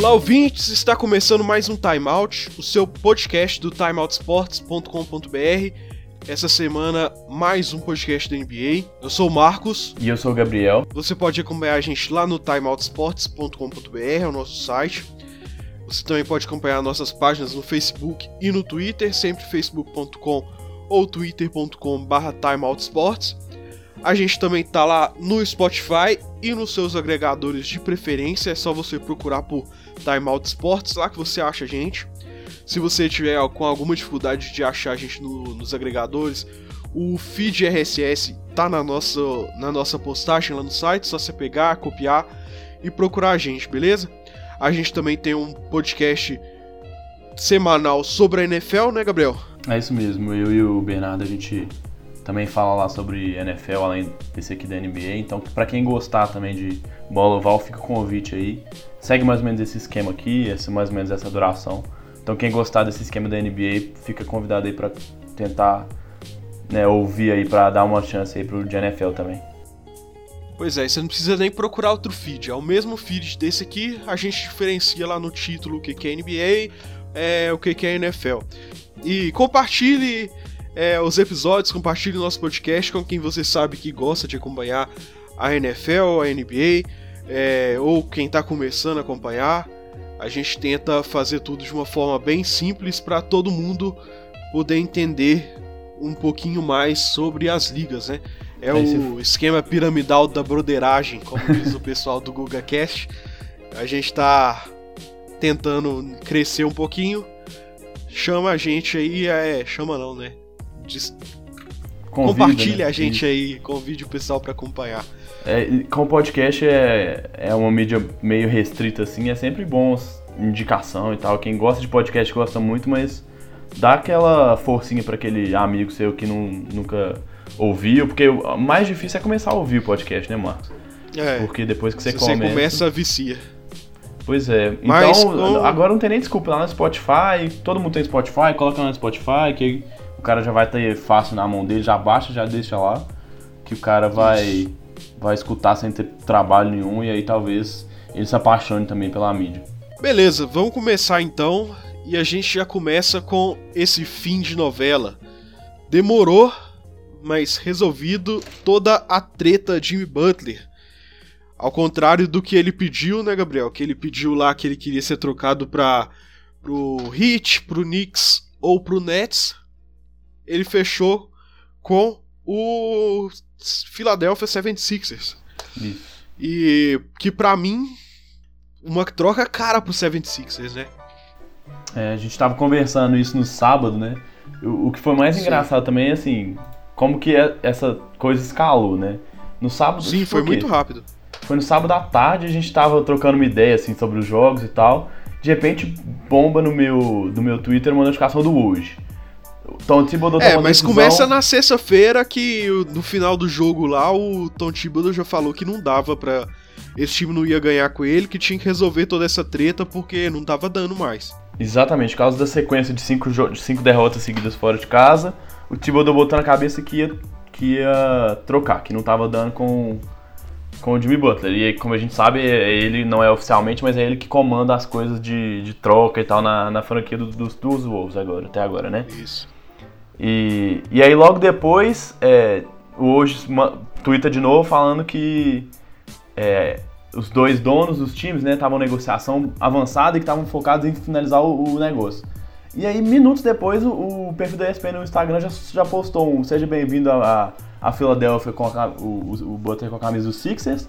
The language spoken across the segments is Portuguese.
Olá, ouvintes! Está começando mais um Time Out, o seu podcast do timeoutsports.com.br. Essa semana, mais um podcast da NBA. Eu sou o Marcos. E eu sou o Gabriel. Você pode acompanhar a gente lá no timeoutsports.com.br, é o nosso site. Você também pode acompanhar nossas páginas no Facebook e no Twitter, sempre facebook.com ou twitter.com.br timeoutsports. A gente também tá lá no Spotify e nos seus agregadores de preferência. É só você procurar por Time Out Sports, lá que você acha a gente. Se você tiver com alguma dificuldade de achar a gente no, nos agregadores, o feed RSS tá na nossa, na nossa postagem lá no site, só você pegar, copiar e procurar a gente, beleza? A gente também tem um podcast semanal sobre a NFL, né, Gabriel? É isso mesmo, eu e o Bernardo a gente também fala lá sobre NFL, além desse aqui da NBA. Então, para quem gostar também de bola oval, fica o convite aí. Segue mais ou menos esse esquema aqui, esse, mais ou menos essa duração. Então, quem gostar desse esquema da NBA, fica convidado aí para tentar né, ouvir aí, para dar uma chance aí pro de NFL também. Pois é, você não precisa nem procurar outro feed. É o mesmo feed desse aqui, a gente diferencia lá no título o que é NBA, é, o que é NFL. E compartilhe é, os episódios, compartilhe o nosso podcast com quem você sabe que gosta de acompanhar a NFL, a NBA, é, ou quem está começando a acompanhar. A gente tenta fazer tudo de uma forma bem simples para todo mundo poder entender um pouquinho mais sobre as ligas, né? É o esquema piramidal da broderagem, como diz o pessoal do GugaCast. A gente está tentando crescer um pouquinho. Chama a gente aí, é, chama não, né? Convida, compartilha né? a gente aí, convide o pessoal para acompanhar. É, com o podcast é, é uma mídia meio restrita assim, é sempre bom indicação e tal. Quem gosta de podcast gosta muito, mas dá aquela forcinha para aquele amigo seu que não, nunca ouviu, porque o mais difícil é começar a ouvir o podcast, né, Marcos? É. Porque depois que você, começa. Você começa, vicia. Pois é. Mas então, agora não tem nem desculpa lá no Spotify. Todo mundo tem Spotify, coloca lá no Spotify, que o cara já vai ter fácil na mão dele, já baixa, já deixa lá, que o cara vai, vai escutar sem ter trabalho nenhum e aí talvez ele se apaixone também pela mídia. Beleza, vamos começar então e a gente já começa com esse fim de novela. Demorou, mas resolvido toda a treta Jimmy Butler. Ao contrário do que ele pediu, né, Gabriel? Que ele pediu lá que ele queria ser trocado para pro Heat, pro Knicks ou pro Nets ele fechou com o Philadelphia 76ers. Isso. E que para mim uma troca cara pro 76ers, né? É, a gente tava conversando isso no sábado, né? O, o que foi mais Sim. engraçado também é assim, como que é, essa coisa escalou, né? No sábado. Sim, foi, foi muito rápido. Foi no sábado à tarde, a gente tava trocando uma ideia assim sobre os jogos e tal. De repente, bomba no meu, no meu Twitter uma notificação do hoje. Tom Thibodeau É, mas decisão... começa na sexta-feira que no final do jogo lá o Tom Thibodeau já falou que não dava para esse time não ia ganhar com ele, que tinha que resolver toda essa treta porque não tava dando mais. Exatamente, por causa da sequência de cinco, de cinco derrotas seguidas fora de casa, o Thibodeau botou na cabeça que ia, que ia trocar, que não tava dando com, com o Jimmy Butler. E como a gente sabe, é, ele não é oficialmente, mas é ele que comanda as coisas de, de troca e tal na, na franquia dos, dos, dos Wolves agora, até agora, né? Isso. E, e aí logo depois, é, hoje twitta de novo falando que é, os dois donos dos times estavam né, negociação avançada e que estavam focados em finalizar o, o, negócio. E aí, minutos depois, o, o, perfil da ESPN no Instagram já, já postou um Seja bem-vindo a, a, a Philadelphia com a, o, o Butler com a camisa dos Sixers.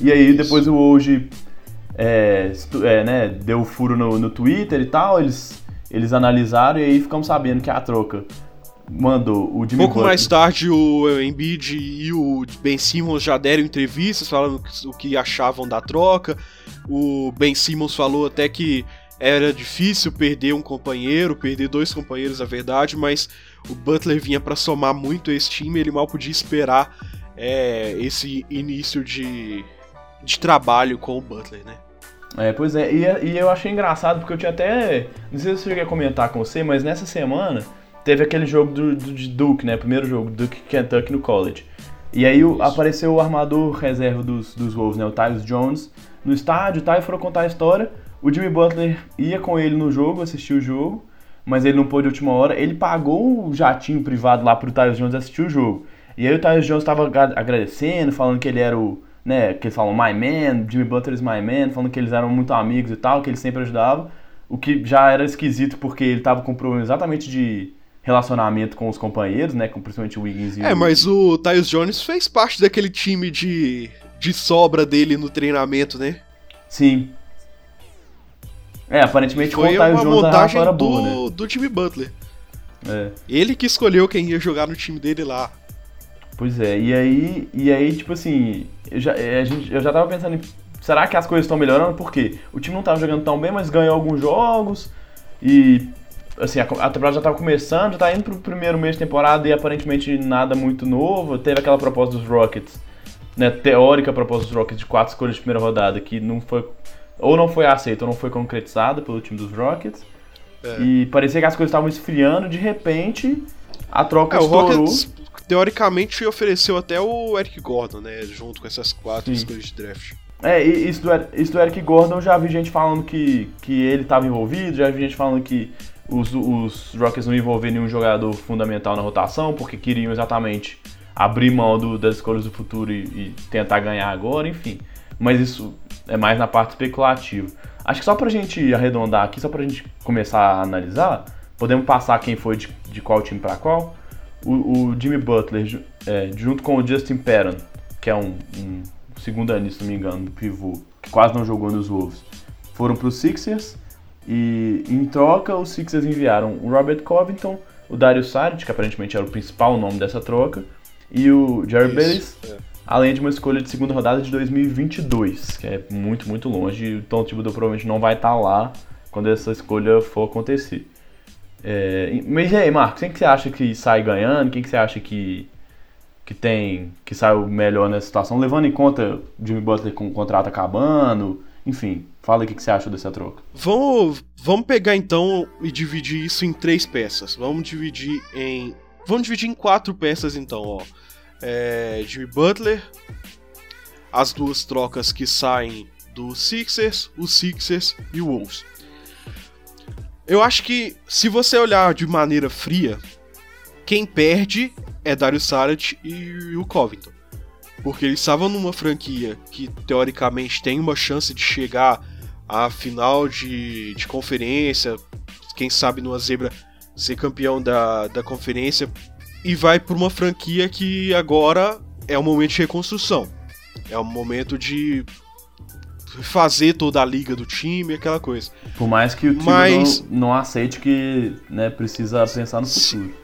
E aí depois o hoje é, é, né, deu furo no, no Twitter e tal, eles, eles analisaram e aí ficamos sabendo que a troca mandou o Jimmy Pouco Butler. mais tarde o Embiid e o Ben Simmons já deram entrevistas falando o que achavam da troca. O Ben Simmons falou até que era difícil perder um companheiro, perder dois companheiros, na verdade, mas o Butler vinha para somar muito esse time, ele mal podia esperar é, esse início de, de trabalho com o Butler, né? É, pois é, e, e eu achei engraçado porque eu tinha até. Não sei se eu cheguei a comentar com você, mas nessa semana teve aquele jogo do, do de Duke, né? Primeiro jogo, Duke Kentucky no college. E aí o, apareceu o armador reserva dos, dos Wolves, né? O Tyus Jones, no estádio, tá? E foram contar a história. O Jimmy Butler ia com ele no jogo, assistiu o jogo, mas ele não pôde de última hora. Ele pagou o jatinho privado lá pro Tyus Jones assistir o jogo. E aí o Tyus Jones estava agradecendo, falando que ele era o, né, que eles falam my man, Jimmy Butler is my man, falando que eles eram muito amigos e tal, que ele sempre ajudava. O que já era esquisito porque ele tava com problema exatamente de relacionamento com os companheiros, né, com principalmente o Wiggins e É, o... mas o Tyus Jones fez parte daquele time de, de sobra dele no treinamento, né? Sim. É, aparentemente Foi uma Jones montagem do, boa, né? do Jimmy Butler. É. Ele que escolheu quem ia jogar no time dele lá. Pois é, e aí, e aí tipo assim, eu já, é, a gente, eu já tava pensando em, será que as coisas estão melhorando? Por quê? O time não tava jogando tão bem, mas ganhou alguns jogos e, assim, a, a temporada já tava começando, já tá indo pro primeiro mês de temporada e aparentemente nada muito novo. Teve aquela proposta dos Rockets, né, teórica proposta dos Rockets de quatro escolhas de primeira rodada que não foi, ou não foi aceita ou não foi concretizada pelo time dos Rockets. É. E parecia que as coisas estavam esfriando, de repente a troca É, o estourou. Rockets, teoricamente, ofereceu até o Eric Gordon, né? Junto com essas quatro Sim. escolhas de draft. É, e isso do, Er- isso do Eric Gordon, eu já vi gente falando que, que ele estava envolvido, já vi gente falando que os, os Rockets não envolver nenhum jogador fundamental na rotação, porque queriam exatamente abrir mão do- das escolhas do futuro e, e tentar ganhar agora, enfim. Mas isso é mais na parte especulativa. Acho que só pra gente arredondar aqui, só pra gente começar a analisar, podemos passar quem foi de, de qual time pra qual. O, o Jimmy Butler, é, junto com o Justin Patton, que é um, um segundo ano, se não me engano, do pivô, que quase não jogou nos Wolves, foram pro Sixers. E em troca, os Sixers enviaram o Robert Covington, o Dario Saric, que aparentemente era o principal nome dessa troca, e o Jerry Bellis, é. Além de uma escolha de segunda rodada de 2022, que é muito, muito longe, e o Tom Thibodeau provavelmente não vai estar lá quando essa escolha for acontecer. É, mas e aí, Marcos, quem que você acha que sai ganhando? Quem que você acha que, que tem que saiu melhor nessa situação, levando em conta Jimmy Butler com o contrato acabando? Enfim, fala o que que você acha dessa troca. Vamos, vamos pegar então e dividir isso em três peças. Vamos dividir em. Vamos dividir em quatro peças então, ó. É, Jimmy Butler, as duas trocas que saem do Sixers, os Sixers e o Wolves. Eu acho que se você olhar de maneira fria, quem perde é Dario Saric e o Covington. Porque eles estavam numa franquia que teoricamente tem uma chance de chegar à final de, de conferência, quem sabe numa zebra ser campeão da, da conferência, e vai para uma franquia que agora é um momento de reconstrução. É um momento de fazer toda a liga do time, aquela coisa. Por mais que o time Mas- não, não aceite que né, precisa pensar no Sim. futuro.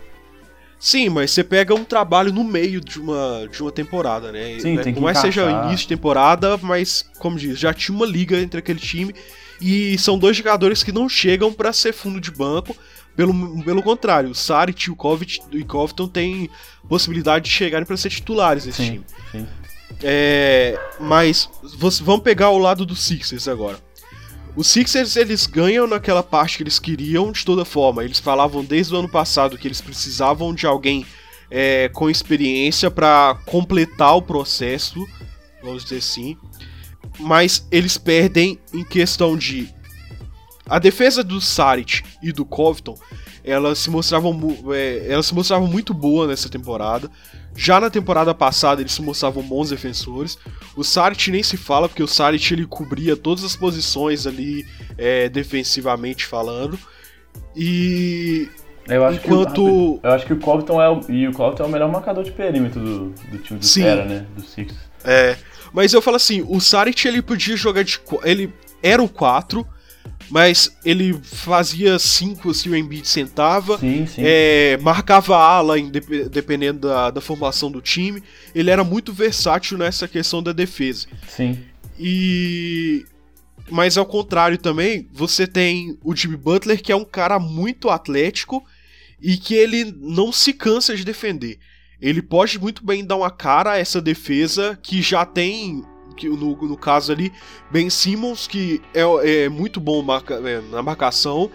Sim, mas você pega um trabalho no meio de uma, de uma temporada, né? Sim, Né, tem que Por mais seja início de temporada, mas, como diz, já tinha uma liga entre aquele time. E são dois jogadores que não chegam pra ser fundo de banco. Pelo, pelo contrário, o Saric e o e Covington têm possibilidade de chegarem pra ser titulares desse Sim, time. sim. É, mas você- vamos pegar o lado dos Sixers agora. Os Sixers eles ganham naquela parte que eles queriam de toda forma. Eles falavam desde o ano passado que eles precisavam de alguém é, com experiência pra completar o processo, vamos dizer assim. Mas eles perdem em questão de a defesa do Saric e do Covington, elas se mostravam, é, elas se mostravam muito boa nessa temporada. Já na temporada passada eles se mostravam bons defensores. O Saric nem se fala, porque o Saric ele cobria todas as posições ali é, defensivamente falando. E Eu acho Enquanto- que, eu acho que o Covington é o, e o Covington é o melhor marcador de perímetro do, do time do Sim. Fera, né? Do Six. É, mas eu falo assim, o Saric ele podia jogar de ele era o 4, mas ele fazia 5 se o Embiid sentava, Sim, sim. é, marcava ala indep- dependendo da, da formação do time. Ele era muito versátil nessa questão da defesa. Sim. E mas ao contrário também, você tem o Jimmy Butler que é um cara muito atlético e que ele não se cansa de defender. Ele pode muito bem dar uma cara a essa defesa que já tem que no, no caso ali Ben Simmons que é, é muito bom marca- é, na marcação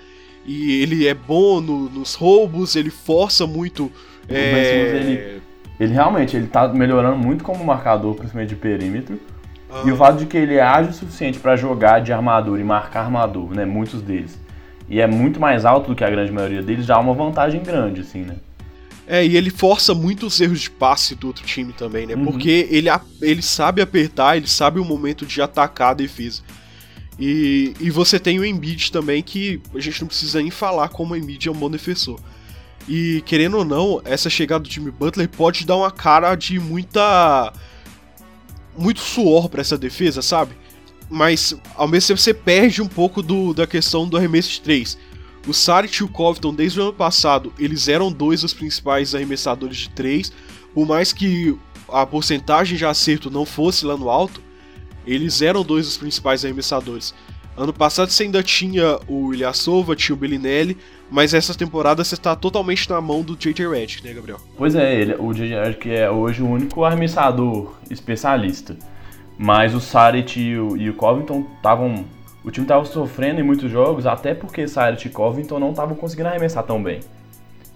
E ele é bom no, nos roubos, ele força muito. É... Ele, ele realmente ele tá melhorando muito como marcador, principalmente de perímetro. Ah. E o fato de que ele é ágil o suficiente para jogar de armadura e marcar armador, né? Muitos deles. E é muito mais alto do que a grande maioria deles, já é uma vantagem grande, assim, né? É, e ele força muito os erros de passe do outro time também, né? Uhum. Porque ele, ele sabe apertar, ele sabe o momento de atacar a defesa. E, e você tem o Embiid também, que a gente não precisa nem falar como o Embiid é um bom defensor. E querendo ou não, essa chegada do time Butler pode dar uma cara de muita. muito suor para essa defesa, sabe? Mas ao mesmo tempo você perde um pouco do, da questão do arremesso de 3. O Saric e o Covington, desde o ano passado, eles eram dois dos principais arremessadores de 3. Por mais que a porcentagem de acerto não fosse lá no alto, eles eram dois dos principais arremessadores. Ano passado você ainda tinha o Ilyasova, tinha o Bellinelli, mas essa temporada você está totalmente na mão do J.J. Redick, né, Gabriel? Pois é, ele, o J.J. Redick é hoje o único arremessador especialista. Mas o Saric e o, e o Covington estavam... O time estava sofrendo em muitos jogos, até porque Saric e Covington não estavam conseguindo arremessar tão bem.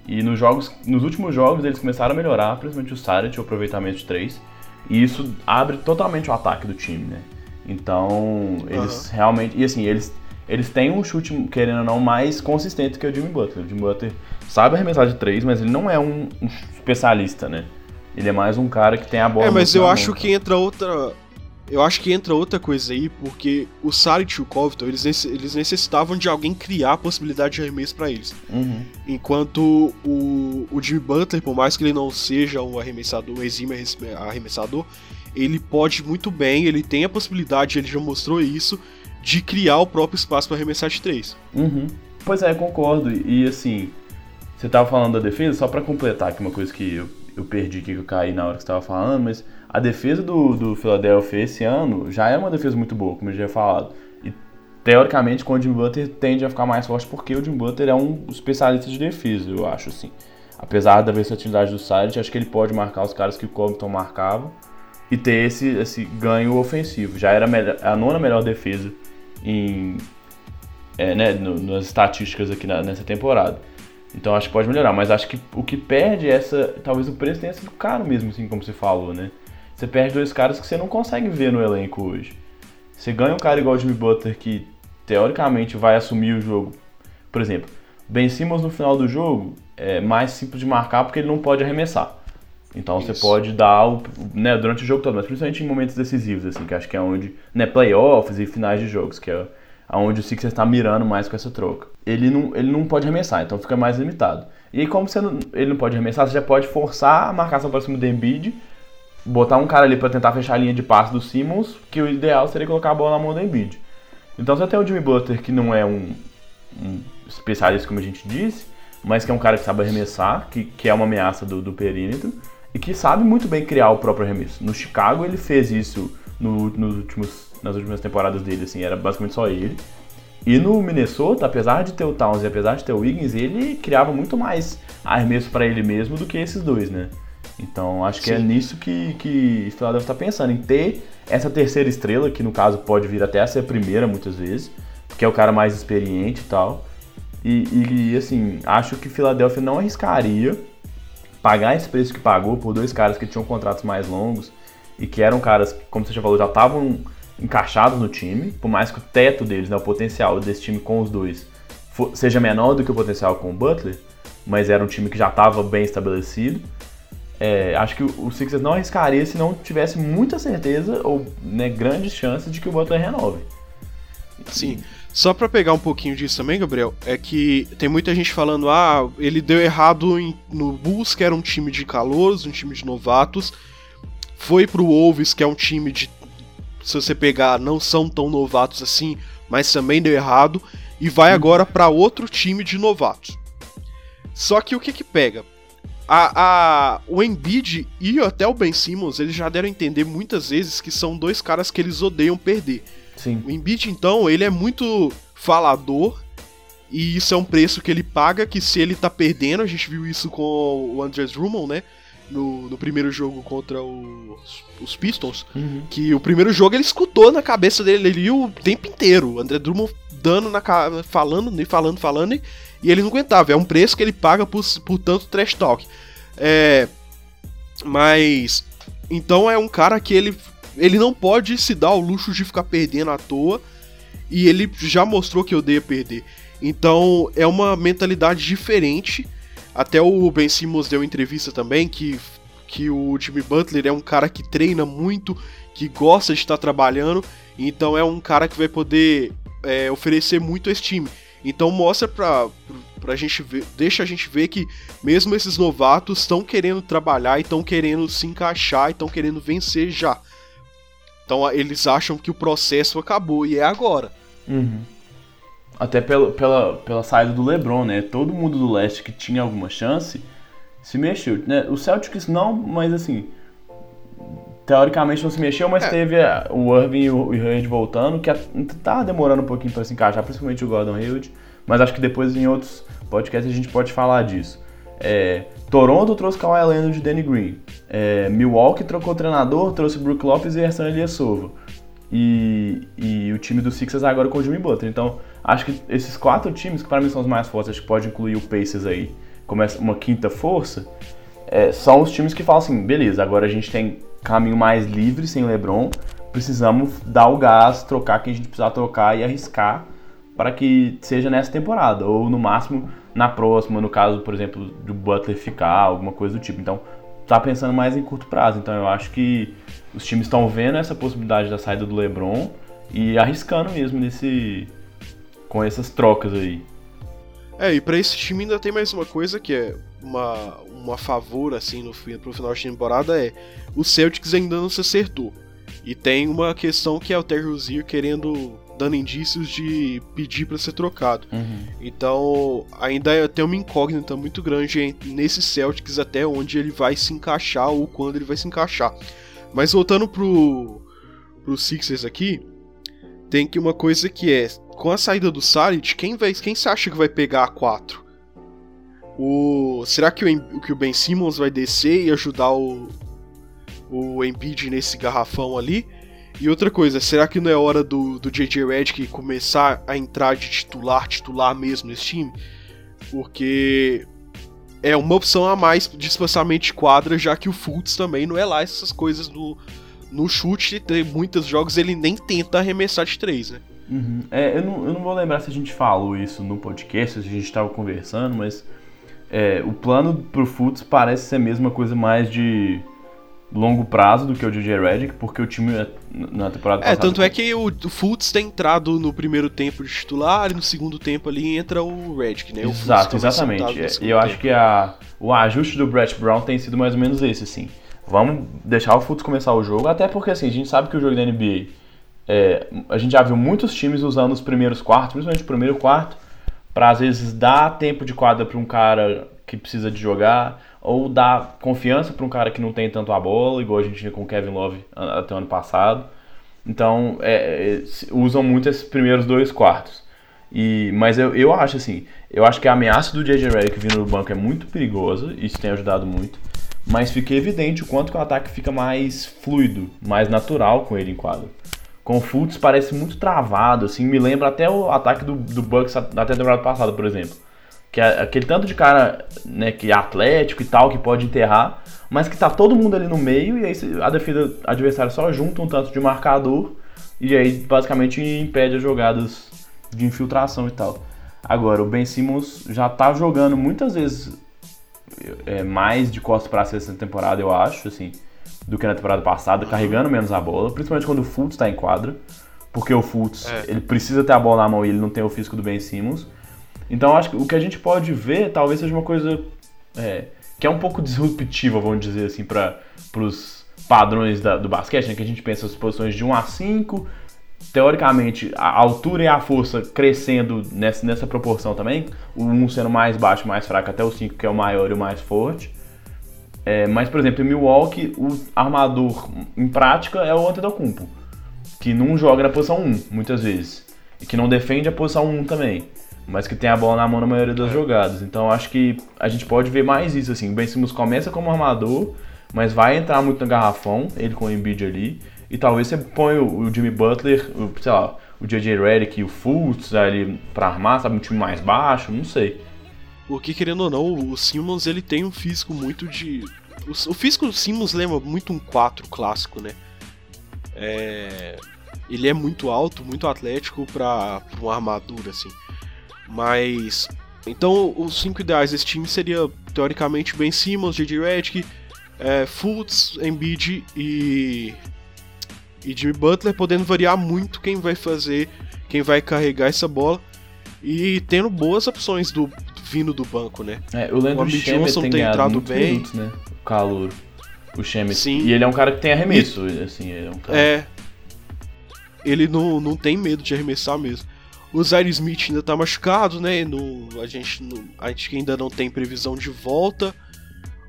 E nos jogos, nos últimos jogos eles começaram a melhorar, principalmente o Saric, o aproveitamento de 3. E isso abre totalmente o ataque do time, né? Então, eles uhum. realmente. E assim, eles, eles têm um chute, querendo ou não, mais consistente que o Jimmy Butler. O Jimmy Butler sabe arremessar de três, mas ele não é um, um especialista, né? Ele é mais um cara que tem a bola. É, mas eu acho mão, que entra outra. Eu acho que entra outra coisa aí, porque o Saric e o Covington, eles, eles necessitavam de alguém criar a possibilidade de arremesso para eles. Uhum. Enquanto o, o Jimmy Butler, por mais que ele não seja um arremessador, um exímio arremessador, ele pode muito bem, ele tem a possibilidade, ele já mostrou isso, de criar o próprio espaço para arremessar de três. Uhum. Pois é, concordo. E assim, você tava falando da defesa, só para completar aqui uma coisa que eu, eu perdi que eu caí na hora que você tava falando, mas a defesa do, do Philadelphia esse ano já é uma defesa muito boa, como eu já tinha falado. E teoricamente, com o Jim Butler tende a ficar mais forte porque o Jim Butler é um especialista de defesa, eu acho assim. Apesar da versatilidade do site, acho que ele pode marcar os caras que o Covington marcava e ter esse, esse ganho ofensivo. Já era a nona melhor defesa em, é, né, no, nas estatísticas aqui na, nessa temporada. Então acho que pode melhorar, mas acho que o que perde é essa. Talvez o preço tenha sido caro mesmo, assim como você falou, né? Você perde dois caras que você não consegue ver no elenco hoje. Você ganha um cara igual o Jimmy Butler que teoricamente vai assumir o jogo. Por exemplo, Ben Simmons no final do jogo é mais simples de marcar porque ele não pode arremessar. Então Isso. você pode dar o, né, durante o jogo todo, mas principalmente em momentos decisivos, assim, que acho que é onde, né, playoffs e finais de jogos, que é onde o Sixers está mirando mais com essa troca. Ele não, ele não pode arremessar, então fica mais limitado. E aí, como você não, ele não pode arremessar, você já pode forçar a marcação para cima do Embiid, botar um cara ali para tentar fechar a linha de passe do Simmons, que o ideal seria colocar a bola na mão do Embiid. Então você tem o Jimmy Butler, que não é um, um especialista, como a gente disse, mas que é um cara que sabe arremessar, que, que é uma ameaça do, do perímetro e que sabe muito bem criar o próprio arremesso. No Chicago ele fez isso no, nos últimos, nas últimas temporadas dele, assim, era basicamente só ele. E no Minnesota, apesar de ter o Towns e apesar de ter o Wiggins, ele criava muito mais arremesso para ele mesmo do que esses dois, né? Então acho que é Sim. é nisso que, que Philadelphia está pensando, em ter essa terceira estrela, que no caso pode vir até a ser a primeira muitas vezes, que é o cara mais experiente e tal. E, e assim, acho que Philadelphia não arriscaria pagar esse preço que pagou por dois caras que tinham contratos mais longos e que eram caras, como você já falou, já estavam encaixados no time, por mais que o teto deles, né, o potencial desse time com os dois for, seja menor do que o potencial com o Butler, mas era um time que já estava bem estabelecido. É, acho que o Sixers não arriscaria se não tivesse muita certeza ou né, grandes chances de que o Butler renove. Sim. Só para pegar um pouquinho disso também, Gabriel, é que tem muita gente falando, ah, ele deu errado em, no Bulls, que era um time de calouros, um time de novatos, foi pro Wolves, que é um time de, se você pegar, não são tão novatos assim, mas também deu errado, e vai uhum. agora para outro time de novatos. Só que o que que pega? A, a, o Embiid e até o Ben Simmons, eles já deram a entender muitas vezes que são dois caras que eles odeiam perder. Sim. O Embiid, então, ele é muito falador e isso é um preço que ele paga, que se ele tá perdendo, a gente viu isso com o Andres Drummond, né? No, no primeiro jogo contra os, os Pistons, uhum. que o primeiro jogo ele escutou na cabeça dele ali o tempo inteiro. O André Drummond dando na cara, falando, falando, falando, e, ele não aguentava. É um preço que ele paga por, por tanto trash talk. É, mas então é um cara que ele ele não pode se dar o luxo de ficar perdendo à toa e ele já mostrou que odeia perder. Então é uma mentalidade diferente. Até o Ben Simmons deu entrevista também que que o Jimmy Butler é um cara que treina muito, que gosta de estar trabalhando, então é um cara que vai poder é, oferecer muito a esse time. Então mostra pra, pra gente ver, deixa a gente ver que mesmo esses novatos estão querendo trabalhar estão querendo se encaixar estão querendo vencer já. Então eles acham que o processo acabou e é agora. Uhum. Até pelo, pela, pela saída do LeBron, né? Todo mundo do leste que tinha alguma chance se mexeu. Né? O Celtics não, mas assim. Teoricamente não se mexeu, mas é. teve o Irving e o Hayward voltando, que tá demorando um pouquinho para se encaixar, principalmente o Gordon Hayward. Mas acho que depois em outros podcasts a gente pode falar disso. É, Toronto trouxe Kawhi Leonard de Danny Green. É, Milwaukee trocou treinador, trouxe Brook Lopes e Ersan Ilyasova. E, e o time do Sixers agora com o Jimmy Butler. Então, acho que esses quatro times, que para mim são os mais fortes, acho que pode incluir o Pacers aí, como uma quinta força, é, são os times que falam assim, beleza, agora a gente tem caminho mais livre sem LeBron, precisamos dar o gás, trocar quem a gente precisar trocar e arriscar para que seja nessa temporada, ou no máximo na próxima, no caso, por exemplo, do Butler ficar, alguma coisa do tipo. Então, tá pensando mais em curto prazo. Então, eu acho que os times estão vendo essa possibilidade da saída do LeBron e arriscando mesmo nesse com essas trocas aí. É, e para esse time ainda tem mais uma coisa que é uma, uma favor assim no pro final de temporada é o Celtics ainda não se acertou. E tem uma questão que é o Terry Rozier querendo dando indícios de pedir para ser trocado. Uhum. Então, ainda tem uma incógnita muito grande nesse Celtics até onde ele vai se encaixar ou quando ele vai se encaixar. Mas voltando pro pro Sixers aqui, tem que uma coisa que é com a saída do Saric, quem vai, quem você acha que vai pegar a 4? O será que o, que o Ben Simmons vai descer e ajudar o o Embiid nesse garrafão ali? E outra coisa, será que não é hora do, do JJ Redick começar a entrar de titular, titular mesmo nesse time? Porque é uma opção a mais de espaçamento de quadra, já que o Fultz também não é lá essas coisas no, no chute. Tem muitos jogos ele nem tenta arremessar de três, né? Uhum. É, eu, não, eu não vou lembrar se a gente falou isso no podcast, se a gente estava conversando, mas é, o plano pro Fultz parece ser a mesma coisa mais de longo prazo do que o DJ Redick, porque o time é, na temporada é, passada... É, tanto é que o, o Fultz tem entrado no primeiro tempo de titular e no segundo tempo ali entra o Redick, né? Exato, exatamente. E eu tempo. acho que a, o ajuste do Brett Brown tem sido mais ou menos esse, assim. Vamos deixar o Fultz começar o jogo, até porque assim, a gente sabe que o jogo da NBA... É, a gente já viu muitos times usando os primeiros quartos, principalmente o primeiro quarto, para às vezes dar tempo de quadra para um cara que precisa de jogar, ou dar confiança para um cara que não tem tanto a bola, igual a gente tinha com o Kevin Love até o ano passado. Então, é, é, usam muito esses primeiros dois quartos. E, mas eu, eu acho assim, eu acho que a ameaça do JJ Redick vindo no banco é muito perigosa, isso tem ajudado muito. Mas fica evidente o quanto o ataque fica mais fluido, mais natural com ele em quadro. Com o Fultz parece muito travado, assim, me lembra até o ataque do, do Bucks da temporada passada, por exemplo que é aquele tanto de cara né, que é atlético e tal, que pode enterrar, mas que tá todo mundo ali no meio, e aí a defesa adversária só junta um tanto de marcador, e aí basicamente impede as jogadas de infiltração e tal. Agora, o Ben Simmons já tá jogando muitas vezes é, mais de costas para essa temporada, eu acho, assim, do que na temporada passada, carregando menos a bola, principalmente quando o Fultz está em quadra, porque o Fultz, é. ele precisa ter a bola na mão e ele não tem o físico do Ben Simmons. Então acho que o que a gente pode ver talvez seja uma coisa é, que é um pouco disruptiva, vamos dizer assim, para os padrões da, do basquete, né? que a gente pensa as posições de 1 a 5, teoricamente a altura e a força crescendo nessa, nessa proporção também, o 1 sendo mais baixo, mais fraco, até o 5 que é o maior e o mais forte. É, mas, por exemplo, em Milwaukee, o armador em prática é o Antetokounmpo, que não joga na posição 1, muitas vezes, e que não defende a posição 1 também mas que tem a bola na mão na maioria das é. jogadas. Então acho que a gente pode ver mais isso assim. O Ben Simmons começa como armador, mas vai entrar muito no garrafão, ele com o Embiid ali. e talvez você põe o, o Jimmy Butler, o, sei lá, o J.J. Redick e o Fultz ali pra armar, sabe, um time mais baixo, não sei. Porque, querendo ou não, o Simmons ele tem um físico muito de. O, físico do Simmons lembra muito um 4 clássico, né? É... Ele é muito alto, muito atlético pra uma armadura, assim. Mas. Então, os cinco ideais desse time seria, teoricamente, Ben Simmons, J.J. Redick, é, Fultz, Embiid e e Jimmy Butler, podendo variar muito quem vai fazer, quem vai carregar essa bola e tendo boas opções do vindo do banco, né? É, eu lembro o Amid Johnson tem, tem entrado bem, minutos, né? O calor, o Shemet. Sim. E ele é um cara que tem arremesso, e, assim, ele é um cara... É. Ele não, não tem medo de arremessar mesmo. O Zaire Smith ainda tá machucado, né? No, a, gente, no, a gente ainda não tem previsão de volta.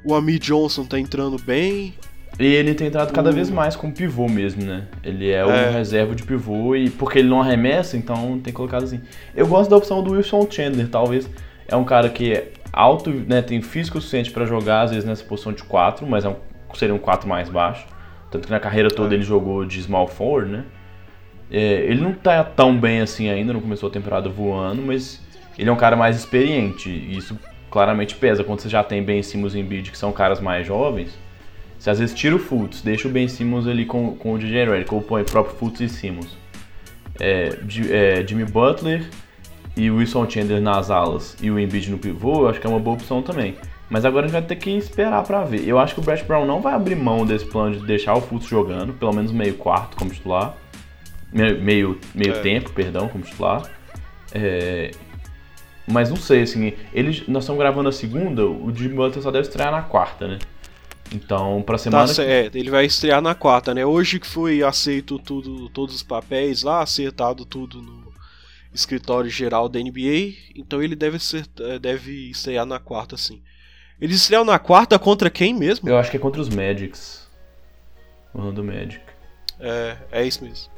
O Amir Johnson tá entrando bem. E ele tem entrado cada vez mais como pivô mesmo, né? Ele é, é. o reserva de pivô e porque ele não arremessa, então tem colocado assim. Eu gosto da opção do Wilson Chandler, talvez. É um cara que é alto, né, tem físico suficiente para jogar às vezes nessa posição de 4, mas é um, seria um 4 mais baixo. Tanto que na carreira toda é. ele jogou de small forward, né? É, ele não tá tão bem assim ainda, não começou a temporada voando, mas ele é um cara mais experiente. E isso claramente pesa quando você já tem Ben Simmons e Embiid, que são caras mais jovens você às vezes tira o Fultz, deixa o Ben Simmons ali com, com o DJ Redick, ou põe o próprio Fultz e Simmons. É, é, Jimmy Butler e o Wilson Chandler nas alas e o Embiid no pivô, eu acho que é uma boa opção também. Mas agora a gente vai ter que esperar para ver. Eu acho que o Brett Brown não vai abrir mão desse plano de deixar o Fultz jogando, pelo menos meio quarto como titular. Meio, meio, meio é. tempo, perdão, como titular. É, mas não sei, assim, ele, nós estamos gravando a segunda, o Jimmy Butler só deve estrear na quarta, né? Então, pra semana. Tá, é, ele vai estrear na quarta, né? Hoje que foi aceito tudo, todos os papéis lá, acertado tudo no escritório geral da NBA, então ele deve, ser, é, deve estrear na quarta, sim. Eles estreiam na quarta contra quem mesmo? Eu acho que é contra os Magics. O Orlando Magic. É, é isso mesmo.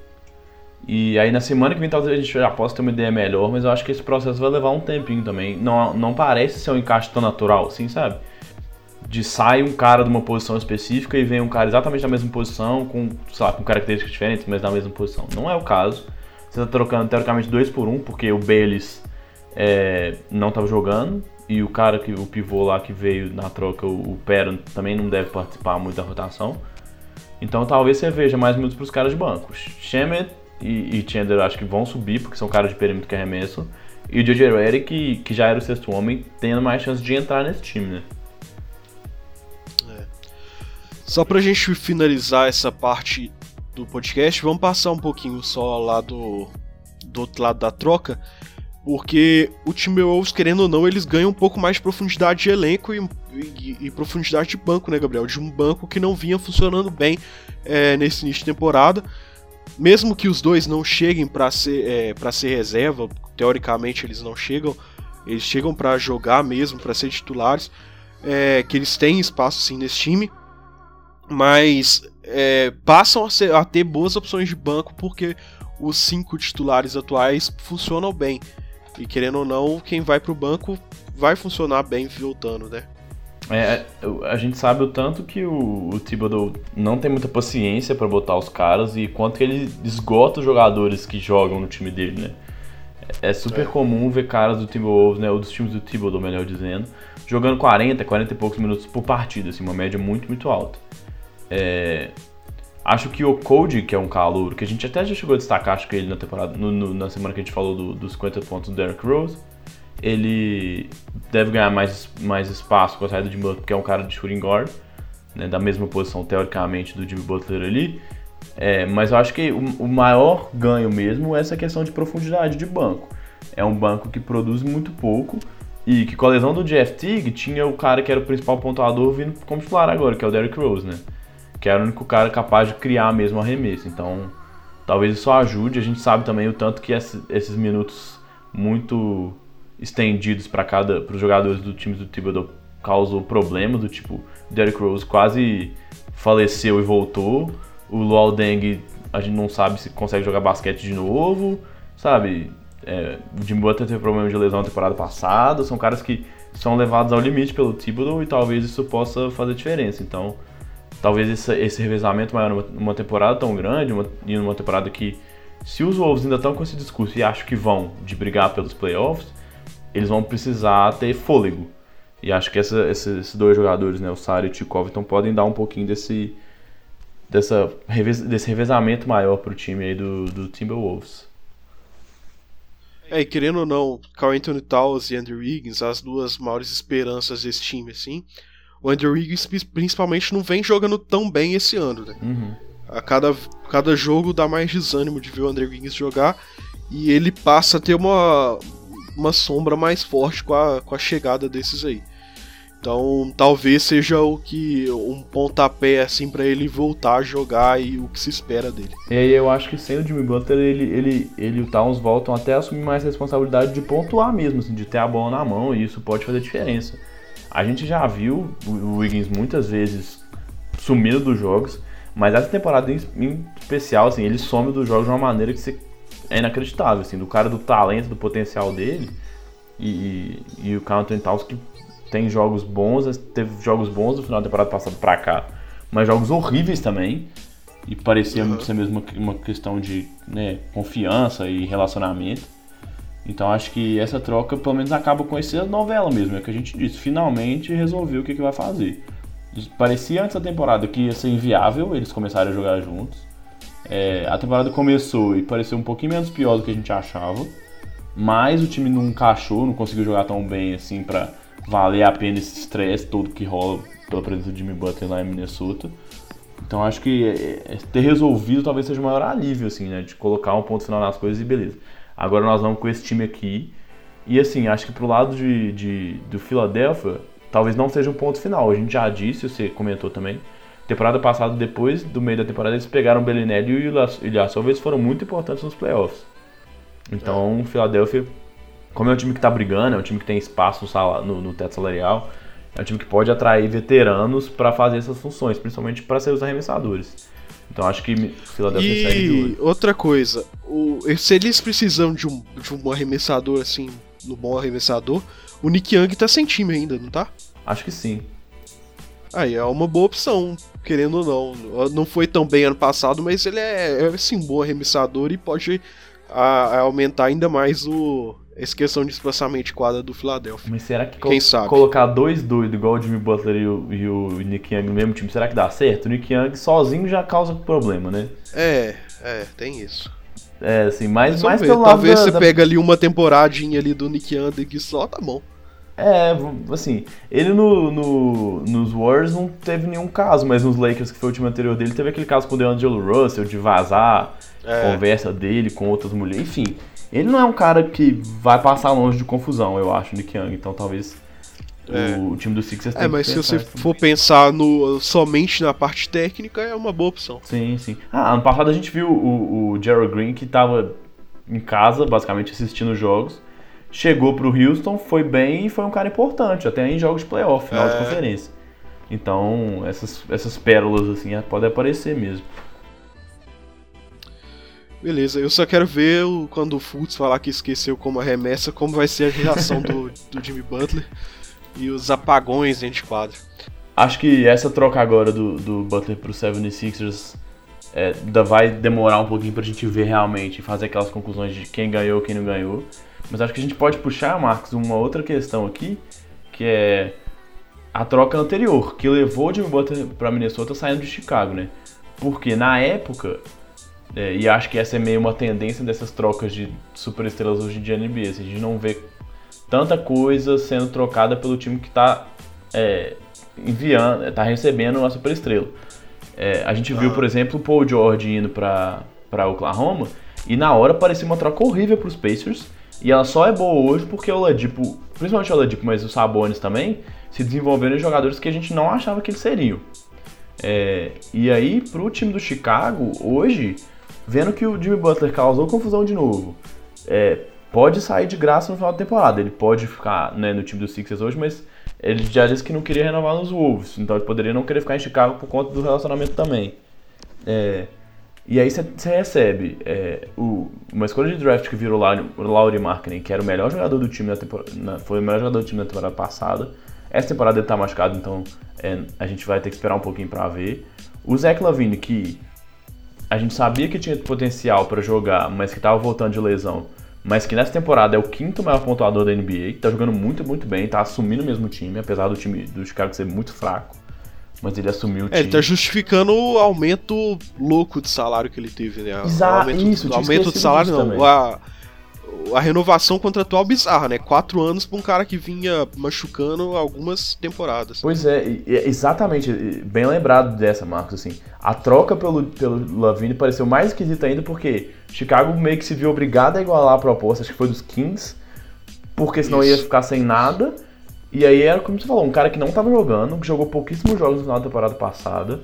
E aí na semana que vem talvez a gente já possa ter uma ideia melhor, mas eu acho que esse processo vai levar um tempinho também. Não, não parece ser um encaixe tão natural assim, sabe? de sai um cara de uma posição específica e vem um cara exatamente na mesma posição, com, sei lá, com características diferentes, mas na mesma posição. Não é o caso. Você está trocando teoricamente dois por um, porque o Bayless é, não estava jogando e o cara que o pivô lá que veio na troca, o, o Pero, também não deve participar muito da rotação. Então talvez você veja mais minutos para os caras de banco. Shemet e, e Chandler acho que vão subir, porque são caras de perímetro que arremesso. E o J.J. Redick, que, que já era o sexto homem, tendo mais chance de entrar nesse time, né? Só pra gente finalizar essa parte do podcast, vamos passar um pouquinho só lá do, do outro lado da troca, porque o Timberwolves, querendo ou não, eles ganham um pouco mais de profundidade de elenco e, e, e profundidade de banco, né, Gabriel? De um banco que não vinha funcionando bem é, nesse início de temporada. Mesmo que os dois não cheguem para ser, é, ser reserva, teoricamente eles não chegam, eles chegam para jogar mesmo, para ser titulares, é, que eles têm espaço sim nesse time mas é, passam a, ser, a, ter boas opções de banco porque os cinco titulares atuais funcionam bem. E querendo ou não, quem vai para o banco vai funcionar bem voltando, né? É, a gente sabe o tanto que o, o Thibodeau não tem muita paciência para botar os caras e quanto que ele esgota os jogadores que jogam no time dele, né? É super é. comum ver caras do Timberwolves, né, ou dos times do Thibodeau, melhor dizendo, jogando 40, 40 e poucos minutos por partida, assim, uma média muito, muito alta. É, acho que o Cody, que é um calor, que a gente até já chegou a destacar, acho que ele na temporada, no, no, na semana que a gente falou do, dos 50 pontos do Derrick Rose, ele deve ganhar mais, mais espaço com a saída de Butler, porque é um cara de shooting guard, né, da mesma posição teoricamente do Jimmy Butler ali. É, mas eu acho que o, o, maior ganho mesmo é essa questão de profundidade de banco. É um banco que produz muito pouco e que com a lesão do Jeff Teague tinha o cara que era o principal pontuador vindo como titular agora, que é o Derrick Rose, né? Que era o único cara capaz de criar mesmo arremesso. Então, talvez isso ajude. A gente sabe também o tanto que esses minutos muito estendidos para cada para os jogadores do time do Thibodeau causou problemas do tipo Derrick Rose quase faleceu e voltou. O Luol Deng a gente não sabe se consegue jogar basquete de novo, sabe? É, o Jimmy Butler teve problema de lesão na temporada passada. São caras que são levados ao limite pelo Thibodeau e talvez isso possa fazer diferença. Então talvez esse, esse revezamento maior numa, numa temporada tão grande, uma, e numa temporada que, se os Wolves ainda estão com esse discurso e acham que vão de brigar pelos playoffs, eles vão precisar ter fôlego. E acho que essa, esses dois jogadores, né, o Sari e o Tchikoviton, podem dar um pouquinho desse, dessa, desse revezamento maior para o time aí do, do Timberwolves. É, e querendo ou não, Carl Anthony Towns e Andrew Wiggins, as duas maiores esperanças desse time, assim. O Andrew Wiggins, principalmente, não vem jogando tão bem esse ano, né? Uhum. A cada, cada jogo dá mais desânimo de ver o Andrew Wiggins jogar. E ele passa a ter uma, uma sombra mais forte com a, com a chegada desses aí. Então, talvez seja o que um pontapé assim para ele voltar a jogar e o que se espera dele. E aí eu acho que sem o Jimmy Butler, ele, ele, ele e o Towns voltam até a assumir mais responsabilidade de pontuar mesmo, assim, de ter a bola na mão, e isso pode fazer diferença. A gente já viu o Wiggins muitas vezes sumindo dos jogos, mas essa temporada em especial, assim, ele some dos jogos de uma maneira que é inacreditável, assim, do cara do talento, do potencial dele, e, e, o Carl Anthony Towns que tem jogos bons, teve jogos bons no final da temporada passada pra cá, mas jogos horríveis também. E parecia uhum. ser mesmo uma, uma questão de né, confiança e relacionamento. Então acho que essa troca pelo menos acaba com essa novela mesmo, é o que a gente disse. Finalmente resolveu o que, que vai fazer. Parecia antes da temporada que ia ser inviável eles começarem a jogar juntos. É, a temporada começou e pareceu um pouquinho menos pior do que a gente achava. Mas o time não encaixou, não conseguiu jogar tão bem assim pra valer a pena esse estresse todo que rola pela presença do Jimmy Butler lá em Minnesota. Então acho que é, é, ter resolvido talvez seja o maior alívio, assim, né? De colocar um ponto final nas coisas e beleza. Agora nós vamos com esse time aqui. E assim, acho que pro lado de, de, do Philadelphia, talvez não seja um ponto final. A gente já disse, você comentou também. Temporada passada, depois do meio da temporada, eles pegaram o Bellinelli e o Ilyasov, eles foram muito importantes nos playoffs. Então, o Philadelphia como é um time que está brigando, é um time que tem espaço no, no teto salarial, é um time que pode atrair veteranos para fazer essas funções, principalmente para ser os arremessadores. Então acho que Philadelphia e segue de outra coisa, o, se eles precisam de um, de um arremessador assim, no bom arremessador, o Nick Young tá sem time ainda, não tá? Acho que sim. Aí é uma boa opção, querendo ou não. Não foi tão bem ano passado, mas ele é, é sim um bom arremessador e pode a, a aumentar ainda mais o, essa questão de espaçamento de quadra do Philadelphia. Mas será que Quem sabe? colocar dois doidos igual o Jimmy Butler e o, e o Nick Young no mesmo time, será que dá certo? O Nick Young sozinho já causa problema, né? É, é, tem isso. É, assim, mais, mais pelo lado Talvez você da... pega ali uma temporadinha ali do Nick Young que só, tá bom. É, assim, ele no, no, nos Warriors não teve nenhum caso, mas nos Lakers, que foi o time anterior dele, teve aquele caso com o DeAngelo Russell, de vazar é. conversa dele com outras mulheres, enfim. Ele não é um cara que vai passar longe de confusão, eu acho, Nick Young. Então talvez é. o, o, time do Sixers É, mas se você for pensar no, somente na parte técnica, é uma boa opção. Sim, sim. Ah, ano passado a gente viu o, o Gerald Green que estava em casa, basicamente assistindo jogos. Chegou pro Houston, foi bem e foi um cara importante, até em jogos de playoff, final é. de conferência. Então, essas, essas pérolas assim podem aparecer mesmo. Beleza, eu só quero ver o, quando o Fultz falar que esqueceu como arremessa, como vai ser a reação do, do Jimmy Butler e os apagões dentro de quadro. Acho que essa troca agora do, do Butler pro 76ers é, vai demorar um pouquinho pra gente ver realmente, fazer aquelas conclusões de quem ganhou, quem não ganhou. Mas acho que a gente pode puxar, Marcos, uma outra questão aqui, que é a troca anterior, que levou o Jimmy Butler pra Minnesota saindo de Chicago, né? Porque na época é, e acho que essa é meio uma tendência dessas trocas de superestrelas hoje em dia na NBA. Assim, a gente não vê tanta coisa sendo trocada pelo time que está é, enviando, está recebendo uma superestrela. É, a gente viu, por exemplo, o Paul George indo para Oklahoma e na hora parecia uma troca horrível para os Pacers. E ela só é boa hoje porque o Ladipo, principalmente o Ladipo, mas os Sabonis também, se desenvolveram em jogadores que a gente não achava que eles seriam. É, e aí, para o time do Chicago, hoje, vendo que o Jimmy Butler causou confusão de novo, é, pode sair de graça no final da temporada. Ele pode ficar né, no time dos Sixers hoje, mas ele já disse que não queria renovar nos Wolves, então ele poderia não querer ficar em Chicago por conta do relacionamento também. É, e aí você recebe é, o, uma escolha de draft que virou o Laurie Markkinen, que era o melhor jogador do time na temporada, foi o melhor jogador do time na temporada passada. Essa temporada ele tá machucado, então é, a gente vai ter que esperar um pouquinho para ver. O Zach Lavine, que a gente sabia que tinha potencial para jogar, mas que estava voltando de lesão, mas que nessa temporada é o quinto maior pontuador da NBA, que tá jogando muito, muito bem, tá assumindo o mesmo time, apesar do time do Chicago ser muito fraco. Mas ele assumiu o time. É, ele tá justificando o aumento louco de salário que ele teve, né? Exato, aumento, isso, o aumento de salário não, a, a renovação contratual bizarra, né? Quatro anos pra um cara que vinha machucando algumas temporadas. Pois é, exatamente, bem lembrado dessa, Marcos, assim. A troca pelo, pelo Lavine pareceu mais esquisita ainda porque Chicago meio que se viu obrigado a igualar a proposta, acho que foi dos Kings, porque senão Isso. ia ficar sem nada. E aí era como você falou, um cara que não estava jogando, que jogou pouquíssimos jogos no final da temporada passada,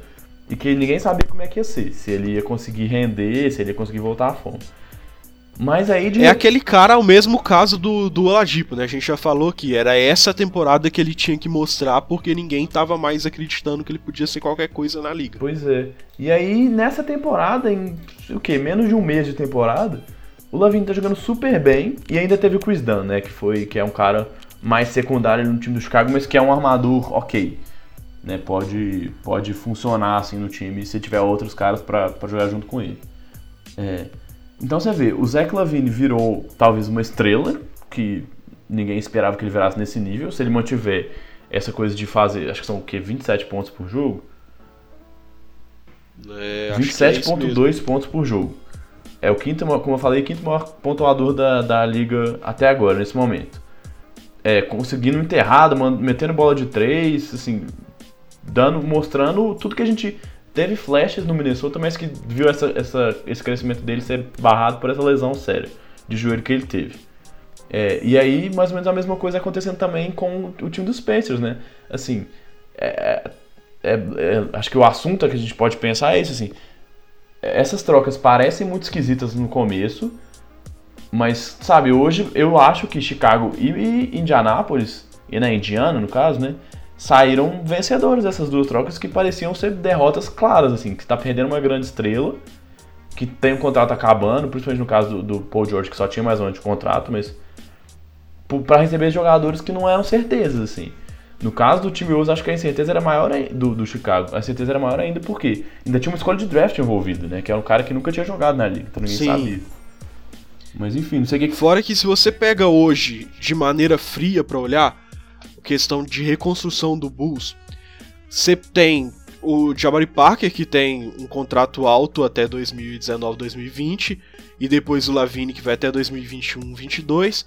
e que ninguém sabia como é que ia ser, se ele ia conseguir render, se ele ia conseguir voltar à fome. Mas aí de... É aquele cara, o mesmo caso do, do Oladipo, né? A gente já falou que era essa temporada que ele tinha que mostrar porque ninguém tava mais acreditando que ele podia ser qualquer coisa na liga. Pois é. E aí, nessa temporada, em o que? Menos de um mês de temporada, o Lavine tá jogando super bem e ainda teve o Chris Dunn, né? Que foi que é um cara mais secundário no time do Chicago, mas que é um armador ok. Né? Pode, pode funcionar assim no time se tiver outros caras para jogar junto com ele. É. Então você vê, o Zach Lavine virou talvez uma estrela, que ninguém esperava que ele virasse nesse nível. Se ele mantiver essa coisa de fazer, acho que são o quê? 27 pontos por jogo? É, 27,2 é pontos por jogo. É o quinto, como eu falei, quinto maior pontuador da, da liga até agora, nesse momento. É, conseguindo enterrado, metendo bola de três, assim, dando, mostrando tudo que a gente teve flashes no Minnesota, mas que viu essa, essa, esse crescimento dele ser barrado por essa lesão séria de joelho que ele teve. É, e aí, mais ou menos a mesma coisa acontecendo também com o time dos Pacers, né? Assim, é, é, é, acho que o assunto que a gente pode pensar é esse, assim. Essas trocas parecem muito esquisitas no começo, mas, sabe, hoje eu acho que Chicago e, e Indianápolis, e na Indiana, no caso, né? Saíram vencedores dessas duas trocas que pareciam ser derrotas claras, assim, que está perdendo uma grande estrela, que tem um contrato acabando, principalmente no caso do, do Paul George, que só tinha mais um ano de contrato, mas para receber jogadores que não eram certezas, assim. No caso do time Wolves, acho que a incerteza era maior do, do Chicago. A certeza era maior ainda porque ainda tinha uma escolha de draft envolvida, né? Que era um cara que nunca tinha jogado na liga, então ninguém Sim. sabia. Mas enfim, não sei o que. Fora que se você pega hoje de maneira fria para olhar, questão de reconstrução do Bulls, você tem o Jabari Parker, que tem um contrato alto até 2019, 2020, e depois o Lavine, que vai até 2021, 2022,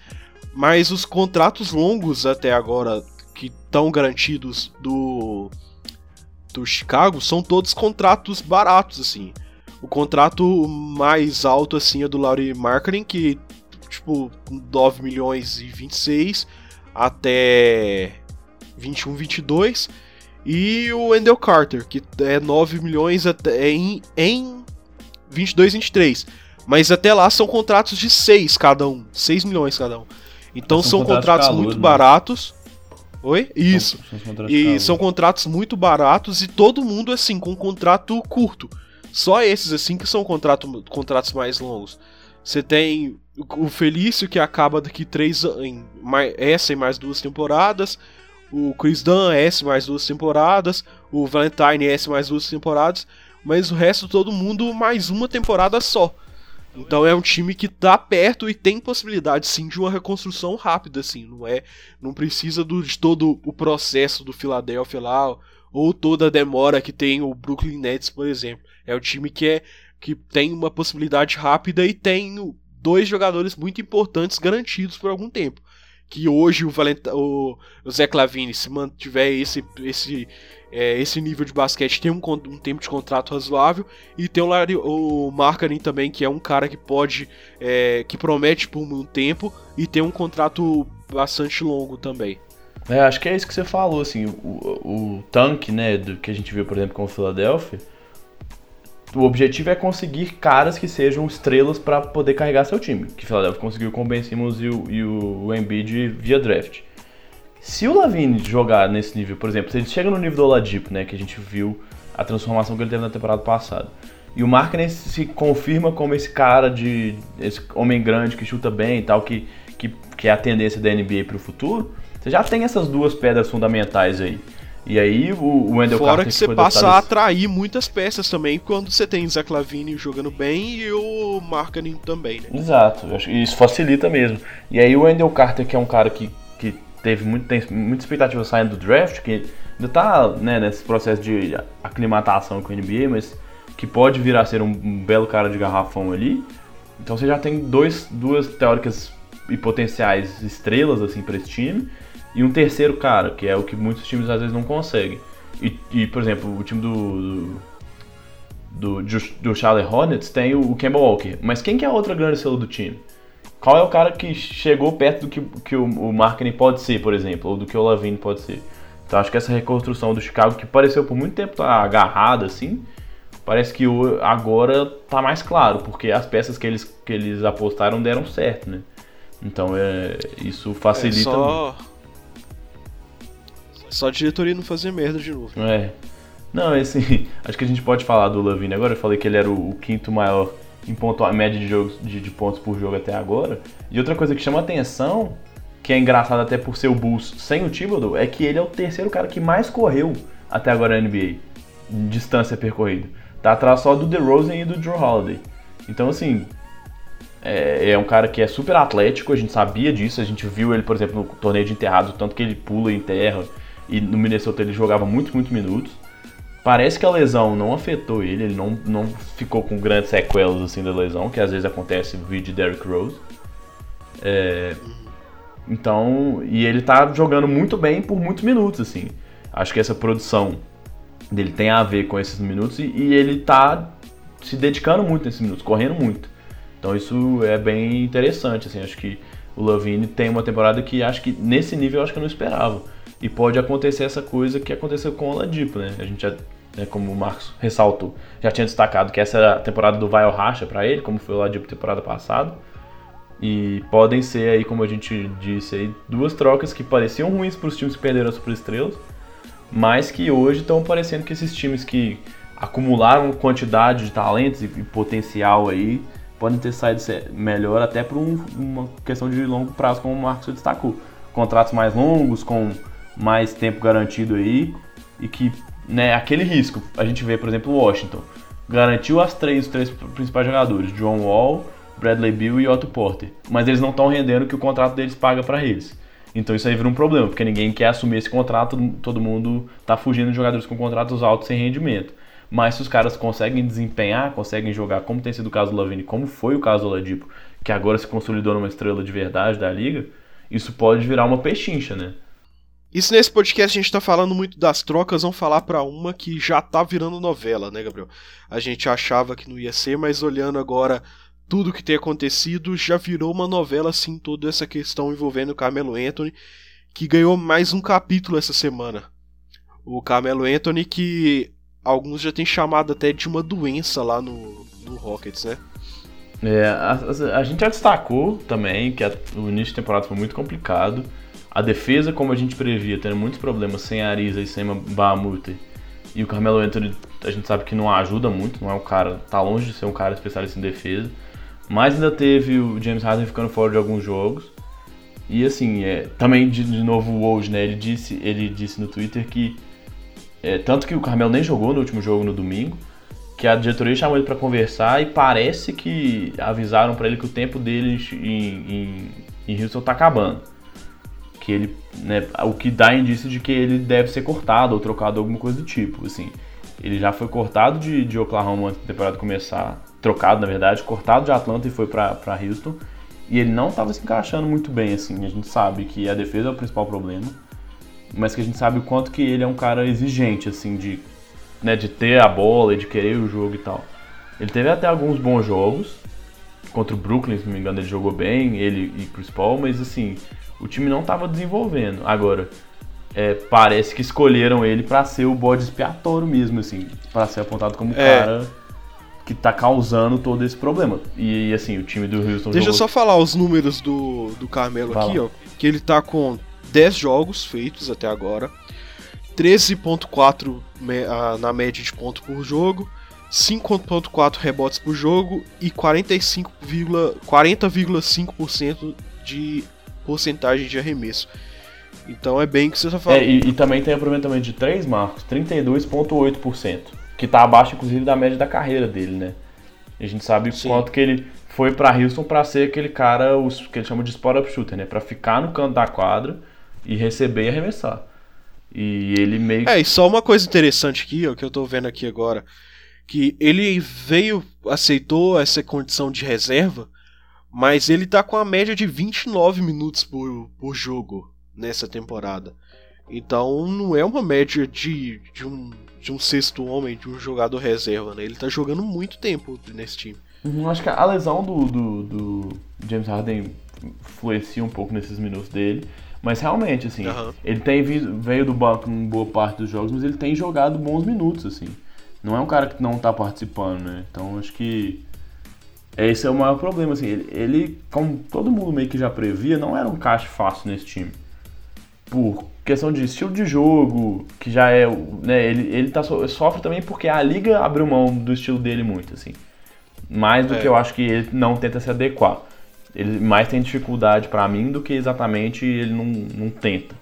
mas os contratos longos até agora, que estão garantidos do, do Chicago, são todos contratos baratos, assim. O contrato mais alto, assim, é do Laurie Marketing, que, tipo, 9 milhões e 26 até 21, 22. E o Wendell Carter, que é 9 milhões até em, em 22, 23. Mas até lá são contratos de 6 cada um. 6 milhões cada um. Então são, são contratos, muito né? baratos. Oi? Isso. São, e são contratos muito baratos e todo mundo assim com um contrato curto. Só esses assim que são contrato, contratos mais longos. Você tem o Felício, que acaba daqui três em essa e mais duas temporadas. O Chris Dunn, S mais duas temporadas. O Valentine, S mais duas temporadas. Mas o resto, todo mundo, mais uma temporada só. Então é um time que tá perto e tem possibilidade sim de uma reconstrução rápida, assim, não é, não precisa do, de todo o processo do Philadelphia lá ou toda a demora que tem o Brooklyn Nets, por exemplo. É um time que é que tem uma possibilidade rápida e tem dois jogadores muito importantes garantidos por algum tempo. Que hoje o, Valent o, Zé Clavini, se mantiver esse, esse, é, esse nível de basquete, tem um, um, tempo de contrato razoável. E tem o, Larry, o Markkanen também, que é um cara que pode. É, que promete por um tempo e tem um contrato bastante longo também. É, acho que é isso que você falou, assim, o, o tanque, né, do que a gente viu, por exemplo, com o Philadelphia, o objetivo é conseguir caras que sejam estrelas para poder carregar seu time. Que Philadelphia conseguiu com o Ben Simmons e o, e o Embiid via draft. Se o Lavine jogar nesse nível, por exemplo, se ele chega no nível do Oladipo, né, que a gente viu a transformação que ele teve na temporada passada, e o Markkinen se confirma como esse cara de esse homem grande que chuta bem e tal, que, que, que é a tendência da NBA para o futuro, você já tem essas duas pedras fundamentais aí. E aí o, o Wendell Fora Carter que você passa adotado a atrair muitas peças também quando você tem Zach Lavine jogando bem e o Markkanen também, né? Exato, isso facilita mesmo. E aí o Wendell Carter, que é um cara que, que teve muito, tem muita expectativa saindo do draft, que ainda tá né, nesse processo de aclimatação com o NBA, mas que pode vir a ser um, um belo cara de garrafão ali. Então você já tem dois, duas teóricas e potenciais estrelas assim para esse time. E um terceiro cara, que é o que muitos times às vezes não conseguem. E, e, por exemplo, o time do, do, do, do Charlotte Hornets tem o, o Kemba Walker. Mas quem que é a outra grande estrela do time? Qual é o cara que chegou perto do que, que o, o Markkinen pode ser, por exemplo, ou do que o Lavine pode ser? Então acho que essa reconstrução do Chicago, que pareceu por muito tempo estar agarrada assim, parece que agora tá mais claro, porque as peças que eles, que eles apostaram deram certo, né? Então é, isso facilita. É só. Só a diretoria não fazer merda de novo. É. Não, assim, acho que a gente pode falar do Lavine agora. Eu falei que ele era o, o quinto maior em ponto, a média de, jogos, de, de pontos por jogo até agora. E outra coisa que chama atenção, que é engraçado até por ser o Bulls sem o Thibodeau, é que ele é o terceiro cara que mais correu até agora na NBA, distância percorrida. Tá atrás só do DeRozan e do Drew Holiday. Então, assim, é, é um cara que é super atlético, a gente sabia disso, a gente viu ele, por exemplo, no torneio de enterrado, tanto que ele pula em terra, e no Minnesota ele jogava muitos, muitos minutos. Parece que a lesão não afetou ele, ele não, não ficou com grandes sequelas assim da lesão, que às vezes acontece no vídeo de Derrick Rose. É, então, e ele tá jogando muito bem por muitos minutos, assim. Acho que essa produção dele tem a ver com esses minutos e, e ele tá se dedicando muito nesses minutos, correndo muito. Então isso é bem interessante, assim, acho que o Lavine tem uma temporada que acho que nesse nível eu acho que eu não esperava. E pode acontecer essa coisa que aconteceu com o Oladipo, né? A gente já, né, como o Marcos ressaltou, já tinha destacado que essa era a temporada do vai racha para ele, como foi o Oladipo temporada passada. E podem ser aí, como a gente disse aí, duas trocas que pareciam ruins para os times que perderam as superestrelas, mas que hoje estão parecendo que esses times que acumularam quantidade de talentos e, potencial aí podem ter saído melhor até por um- uma questão de longo prazo, como o Marcos destacou. Contratos mais longos, com mais tempo garantido aí, e que, né, aquele risco. A gente vê, por exemplo, o Washington. Garantiu as três, os três principais jogadores, John Wall, Bradley Beal e Otto Porter. Mas eles não estão rendendo o que o contrato deles paga para eles. Então isso aí vira um problema, porque ninguém quer assumir esse contrato, todo mundo tá fugindo de jogadores com contratos altos sem rendimento. Mas se os caras conseguem desempenhar, conseguem jogar, como tem sido o caso do Lavine, como foi o caso do Oladipo, que agora se consolidou numa estrela de verdade da liga, isso pode virar uma pechincha, né? Se nesse podcast a gente tá falando muito das trocas, vamos falar pra uma que já tá virando novela, né, Gabriel? A gente achava que não ia ser, mas olhando agora tudo que tem acontecido, já virou uma novela, assim, toda essa questão envolvendo o Carmelo Anthony, que ganhou mais um capítulo essa semana. O Carmelo Anthony, que alguns já têm chamado até de uma doença lá no, no Rockets, né? É, a, a- a gente já destacou também que a- o início de temporada foi muito complicado. A defesa, como a gente previa, tendo muitos problemas sem Ariza e sem a Bahamut. E o Carmelo Anthony, a gente sabe que não ajuda muito, não é um cara, tá longe de ser um cara especialista em defesa. Mas ainda teve o James Harden ficando fora de alguns jogos. E assim, é, também de, de novo o Woj, né? Ele disse, ele disse no Twitter que. é, tanto que o Carmelo nem jogou no último jogo no domingo, que a diretoria chamou ele para conversar e parece que avisaram para ele que o tempo dele em, em, em Houston tá acabando. Que ele, né, o que dá indício de que ele deve ser cortado ou trocado alguma coisa do tipo, assim. Ele já foi cortado de, de Oklahoma antes da temporada começar, trocado na verdade, cortado de Atlanta e foi para Houston. E ele não estava se encaixando muito bem, assim. A gente sabe que a defesa é o principal problema, mas que a gente sabe o quanto que ele é um cara exigente, assim, de, né, de ter a bola e de querer o jogo e tal. Ele teve até alguns bons jogos. Contra o Brooklyn, se não me engano, ele jogou bem, ele e Chris Paul, mas assim, o time não estava desenvolvendo. Agora, é, parece que escolheram ele para ser o bode expiatório mesmo, assim, para ser apontado como o É. cara que tá causando todo esse problema. E assim, o time do Houston Deixa eu jogou... só falar os números do, do Carmelo Fala. aqui, ó. Que ele tá com 10 jogos feitos até agora, 13.4 me- ah, na média de ponto por jogo, 5.4 rebotes por jogo e 45, 40,5% de porcentagem de arremesso. Então é bem que você tá falando. É, e, e também tem aproveitamento de 3 marcos, 32,8%. Que tá abaixo, inclusive, da média da carreira dele, né? E a gente sabe Sim. quanto que ele foi para Houston para ser aquele cara, os, que ele chama de spot-up shooter, né? Pra ficar no canto da quadra e receber e arremessar. E ele meio. É, e só uma coisa interessante aqui, ó, que eu tô vendo aqui agora. Que ele veio, aceitou essa condição de reserva, mas ele tá com a média de 29 minutos por, por jogo nessa temporada. Então não é uma média de, de, um, de um sexto homem, de um jogador reserva, né? Ele tá jogando muito tempo nesse time. Uhum, acho que a lesão do, do, do, James Harden influencia um pouco nesses minutos dele. Mas realmente, assim, uhum. ele tem veio do banco em boa parte dos jogos, mas ele tem jogado bons minutos, assim. Não é um cara que não tá participando, né? Então acho que esse é o maior problema, assim. Ele, ele como todo mundo meio que já previa, não era um caixa fácil nesse time por questão de estilo de jogo, que já é, né, ele, ele tá, sofre também porque a liga abriu mão do estilo dele muito, assim. Mais do é. que eu acho que ele não tenta se adequar. Ele mais tem dificuldade para mim do que exatamente ele não, não tenta.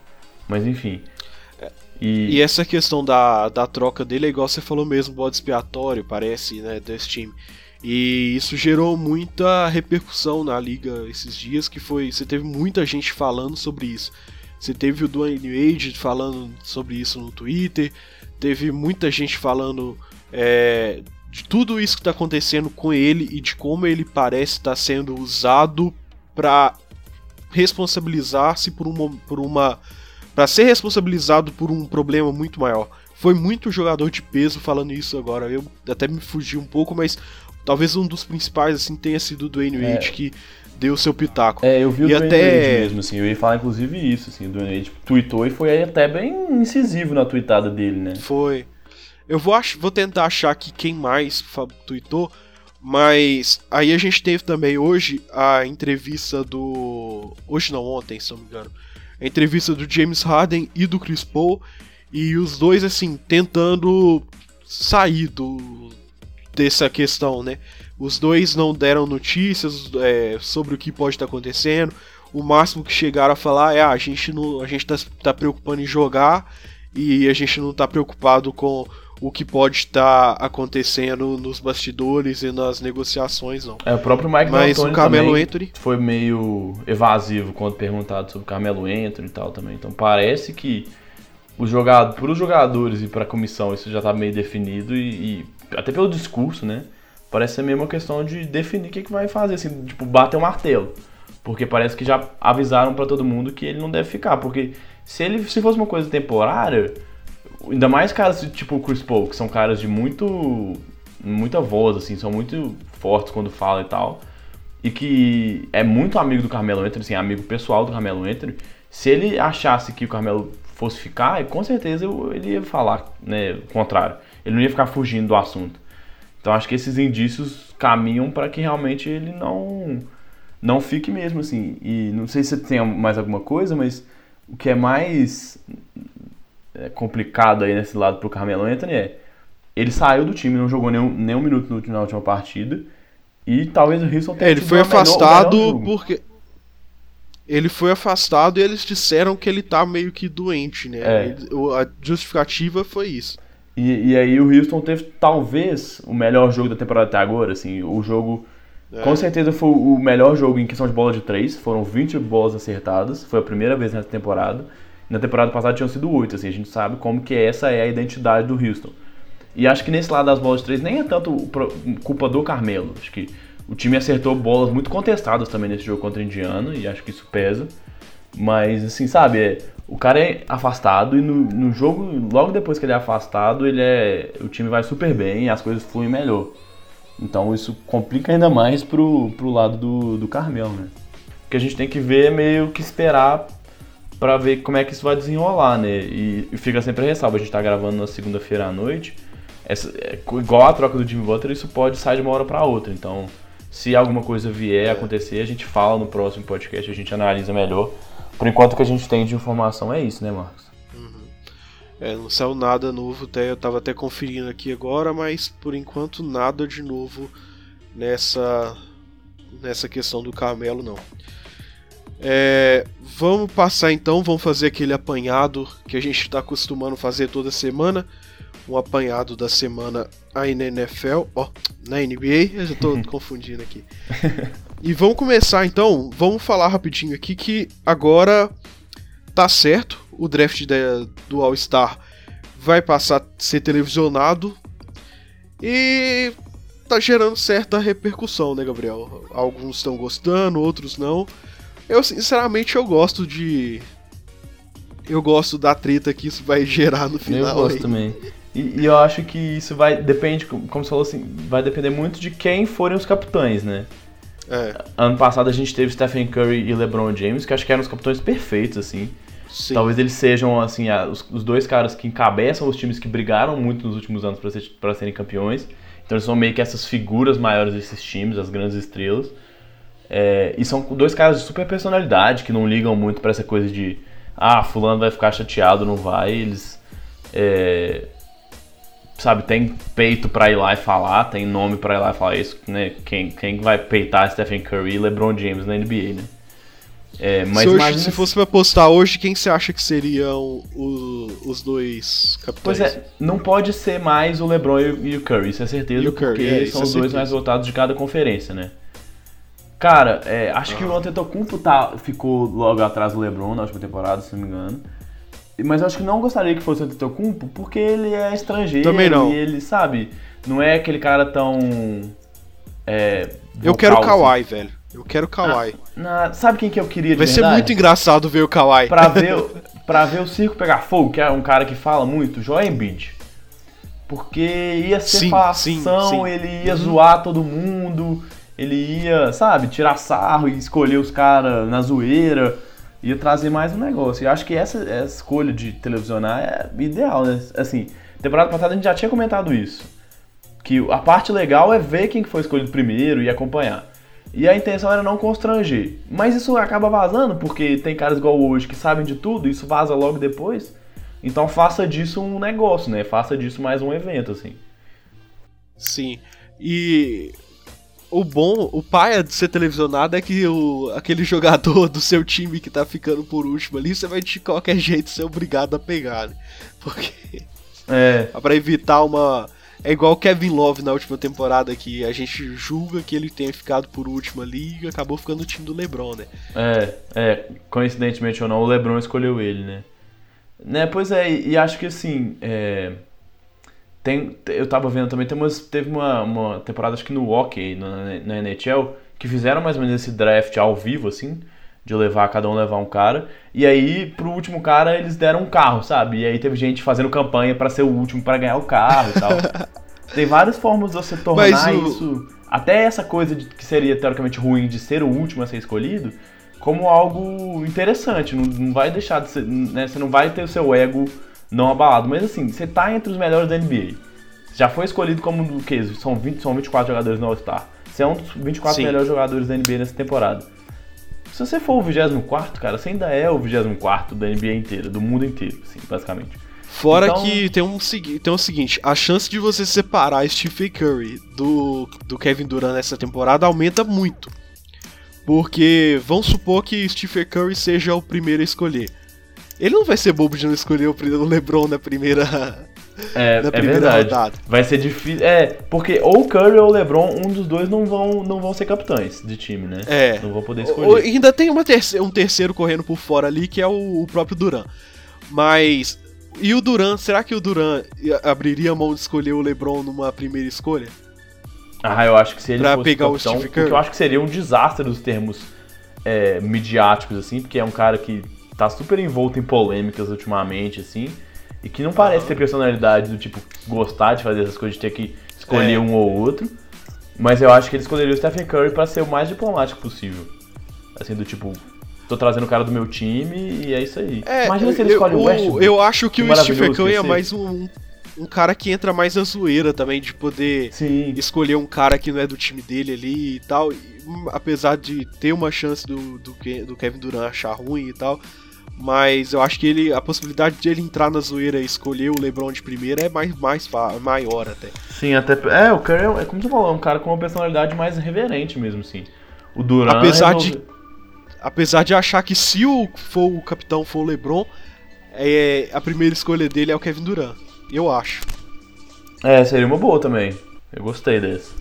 Mas enfim. É. E... e... essa questão da, da troca dele é igual você falou mesmo, bode expiatório, parece, né, desse time. E isso gerou muita repercussão na liga esses dias, que foi. Você teve muita gente falando sobre isso. Você teve o Dwayne Wade falando sobre isso no Twitter, teve muita gente falando é, de tudo isso que está acontecendo com ele e de como ele parece estar tá sendo usado para responsabilizar-se por uma, por uma para ser responsabilizado por um problema muito maior. Foi muito jogador de peso falando isso agora. Eu até me fugi um pouco, mas talvez um dos principais assim tenha sido o Dwayne Wade é. que deu seu pitaco. É, eu vi e o até... mesmo, assim, eu ia falar inclusive isso, assim, o Dwayne Wade tweetou e foi até bem incisivo na tweetada dele, né? Foi. Eu vou, ach... vou tentar achar aqui quem mais tweetou, mas aí a gente teve também hoje a entrevista do... Hoje não, ontem, se não me engano. A entrevista do James Harden e do Chris Paul, e os dois, assim, tentando sair do dessa questão, né? Os dois não deram notícias é, sobre o que pode estar acontecendo. O máximo que chegaram a falar é: ah, a gente não, a gente tá, tá preocupando em jogar e a gente não tá preocupado com o que pode estar acontecendo nos bastidores e nas negociações, não. É, o próprio Mike Mas o Carmelo Anthony foi meio evasivo quando perguntado sobre o Carmelo Anthony e tal também. Então parece que o jogado, para os jogadores e para a comissão isso já está meio definido e, e, até pelo discurso, né? Parece ser mesmo uma questão de definir o que, que vai fazer, assim, tipo, bater o martelo. Porque parece que já avisaram para todo mundo que ele não deve ficar. Porque se ele se fosse uma coisa temporária, ainda mais caras tipo o Chris Paul, que são caras de muito. muita voz, assim, são muito fortes quando falam e tal. E que é muito amigo do Carmelo Anthony, assim, amigo pessoal do Carmelo Anthony. Se ele achasse que o Carmelo fosse ficar, com certeza ele ia falar né, o contrário. Ele não ia ficar fugindo do assunto. Então acho que esses indícios caminham para que realmente ele não não fique mesmo assim. E não sei se tem mais alguma coisa, mas o que é mais é, complicado aí nesse lado pro Carmelo Anthony é ele saiu do time, não jogou nenhum, nenhum minuto na última partida. E talvez o Houston tenha é, Ele foi afastado menor, porque. Ele foi afastado e eles disseram que ele tá meio que doente, né? É. Ele, a justificativa foi isso. E, e aí o Houston teve talvez o melhor jogo da temporada até agora, assim, o jogo é. com certeza foi o melhor jogo em questão de bola de três, foram 20 bolas acertadas, foi a primeira vez nessa temporada. Na temporada passada tinham sido 8, assim, a gente sabe como que essa é a identidade do Houston. E acho que nesse lado das bolas de três nem é tanto culpa do Carmelo, acho que o time acertou bolas muito contestadas também nesse jogo contra o Indiana, e acho que isso pesa. Mas, assim, sabe, é, o cara é afastado e no, no jogo, logo depois que ele é afastado, ele é, o time vai super bem e as coisas fluem melhor. Então isso complica ainda mais pro, pro lado do, do Carmel, né? O que a gente tem que ver é meio que esperar para ver como é que isso vai desenrolar, né? E, e fica sempre a ressalva, a gente tá gravando na segunda-feira à noite. Essa, é, igual a troca do Jimmy Butler, isso pode sair de uma hora para outra. Então, se alguma coisa vier acontecer, a gente fala no próximo podcast, a gente analisa melhor por enquanto o que a gente tem de informação é isso, né, Marcos? Uhum. É, não saiu nada novo, até, eu tava até conferindo aqui agora, mas por enquanto nada de novo nessa nessa questão do Carmelo não. É, vamos passar então, vamos fazer aquele apanhado que a gente está acostumando fazer toda semana. Um apanhado da semana aí na NFL, ó, na NBA, eu já tô confundindo aqui. E vamos começar então, vamos falar rapidinho aqui que agora tá certo, o draft do All-Star vai passar a ser televisionado e tá gerando certa repercussão, né, Gabriel? Alguns estão gostando, outros não. Eu, sinceramente, eu gosto de. Eu gosto da treta que isso vai gerar no final. Eu gosto aí. também. E, e, eu acho que isso vai. Depende, como você falou assim, vai depender muito de quem forem os capitães, né? É. Ano passado a gente teve Stephen Curry e LeBron James, que acho que eram os capitães perfeitos, assim. Sim. Talvez eles sejam, assim, os, os, dois caras que encabeçam os times que brigaram muito nos últimos anos para ser, serem campeões. Então eles são meio que essas figuras maiores desses times, as grandes estrelas. É, e são dois caras de super personalidade que não ligam muito para essa coisa de ah, fulano vai ficar chateado, não vai. Eles é, sabe, tem peito para ir lá e falar, tem nome para ir lá e falar isso, né? Quem, quem vai peitar Stephen Curry e LeBron James na NBA, né? É, mas se, hoje, imagina... se fosse pra postar hoje, quem você acha que seriam o, os dois capitães? Pois é, não pode ser mais o LeBron e o Curry, isso é certeza, e o Curry, porque é, são é os dois mais votados de cada conferência, né? Cara, é, acho ah. que o Antetokounmpo tá, ficou logo atrás do LeBron na última temporada, se não me engano. Mas eu acho que não gostaria que fosse o Antetokounmpo, porque ele é estrangeiro. Também não. E ele, sabe, não é aquele cara tão... É, eu quero o Kawhi, assim. velho. Eu quero o Kawhi. Ah, sabe quem que eu queria de Vai verdade? ser muito engraçado ver o Kawhi. Pra ver, pra ver o circo pegar fogo, que é um cara que fala muito, Joel Embiid. Porque ia ser sim, falação, sim, sim. ele ia uhum. zoar todo mundo, ele ia, sabe, tirar sarro e escolher os caras na zoeira, ia trazer mais um negócio. E acho que essa, essa escolha de televisionar é ideal, né? Assim, temporada passada a gente já tinha comentado isso. Que a parte legal é ver quem foi escolhido primeiro e acompanhar. E a intenção era não constranger. Mas isso acaba vazando, porque tem caras igual hoje que sabem de tudo, isso vaza logo depois. Então faça disso um negócio, né? Faça disso mais um evento, assim. Sim. E o bom, o pai de ser televisionado é que o, aquele jogador do seu time que tá ficando por último ali, você vai de qualquer jeito ser obrigado a pegar, né? Porque. É. pra evitar uma é igual o Kevin Love na última temporada, que a gente julga que ele tenha ficado por último ali e acabou ficando no time do LeBron, né? É, é, coincidentemente ou não, o LeBron escolheu ele, né? Né, pois é, e acho que assim, é, tem, eu tava vendo também, tem umas, teve uma, uma temporada, acho que no hockey, na, na NHL, que fizeram mais ou menos esse draft ao vivo, assim, de levar, cada um levar um cara. E aí, pro último cara, eles deram um carro, sabe? E aí teve gente fazendo campanha para ser o último para ganhar o carro e tal. Tem várias formas de você tornar o... isso. Até essa coisa de, que seria teoricamente ruim de ser o último a ser escolhido, como algo interessante. Não, não vai deixar de ser. Né? Você não vai ter o seu ego não abalado. Mas assim, você tá entre os melhores da NBA. Já foi escolhido como o? São, 20, são 24 jogadores no All-Star. Você é um dos 24 Sim. melhores jogadores da NBA nessa temporada. Se você for o 24, cara, você ainda é o 24 da NBA inteira, do mundo inteiro, assim, basicamente. Fora então... que tem um, tem um seguinte, a chance de você separar Stephen Curry do, do Kevin Durant nessa temporada aumenta muito. Porque vamos supor que Stephen Curry seja o primeiro a escolher. Ele não vai ser bobo de não escolher o LeBron na primeira é, é verdade. Rodada. Vai ser difícil. É, porque ou o Curry ou o LeBron, um dos dois não vão, não vão ser capitães de time, né? É. Não vão poder escolher. Ainda tem uma terce um terceiro correndo por fora ali, que é o, o próprio Duran. Mas. E o Duran, será que o Duran abriria a mão de escolher o LeBron numa primeira escolha? Ah, eu acho que se ele pra fosse pegar capitão, o Steve Curry. eu acho que seria um desastre dos termos é, midiáticos, assim, porque é um cara que tá super envolto em polêmicas ultimamente, assim. E que não parece ter personalidade do tipo gostar de fazer essas coisas, de ter que escolher é. um ou outro. Mas eu acho que ele escolheria o Stephen Curry para ser o mais diplomático possível. Assim, do tipo, tô trazendo o cara do meu time e é isso aí. É, Imagina se ele eu, escolhe o Westbrook. Eu acho que, que o Stephen Curry é mais um, um cara que entra mais na zoeira também, de poder Sim. escolher um cara que não é do time dele ali e tal. E, apesar de ter uma chance do, do, do Kevin Durant achar ruim e tal mas eu acho que ele a possibilidade de ele entrar na zoeira e escolher o LeBron de primeira é mais, mais maior até. Sim, até é, o Curry é como você falou, é um cara com uma personalidade mais reverente mesmo, sim. O Durant apesar resolve... de apesar de achar que se o, for o capitão for o LeBron, é, a primeira escolha dele é o Kevin Durant. Eu acho. É, seria uma boa também. Eu gostei desse.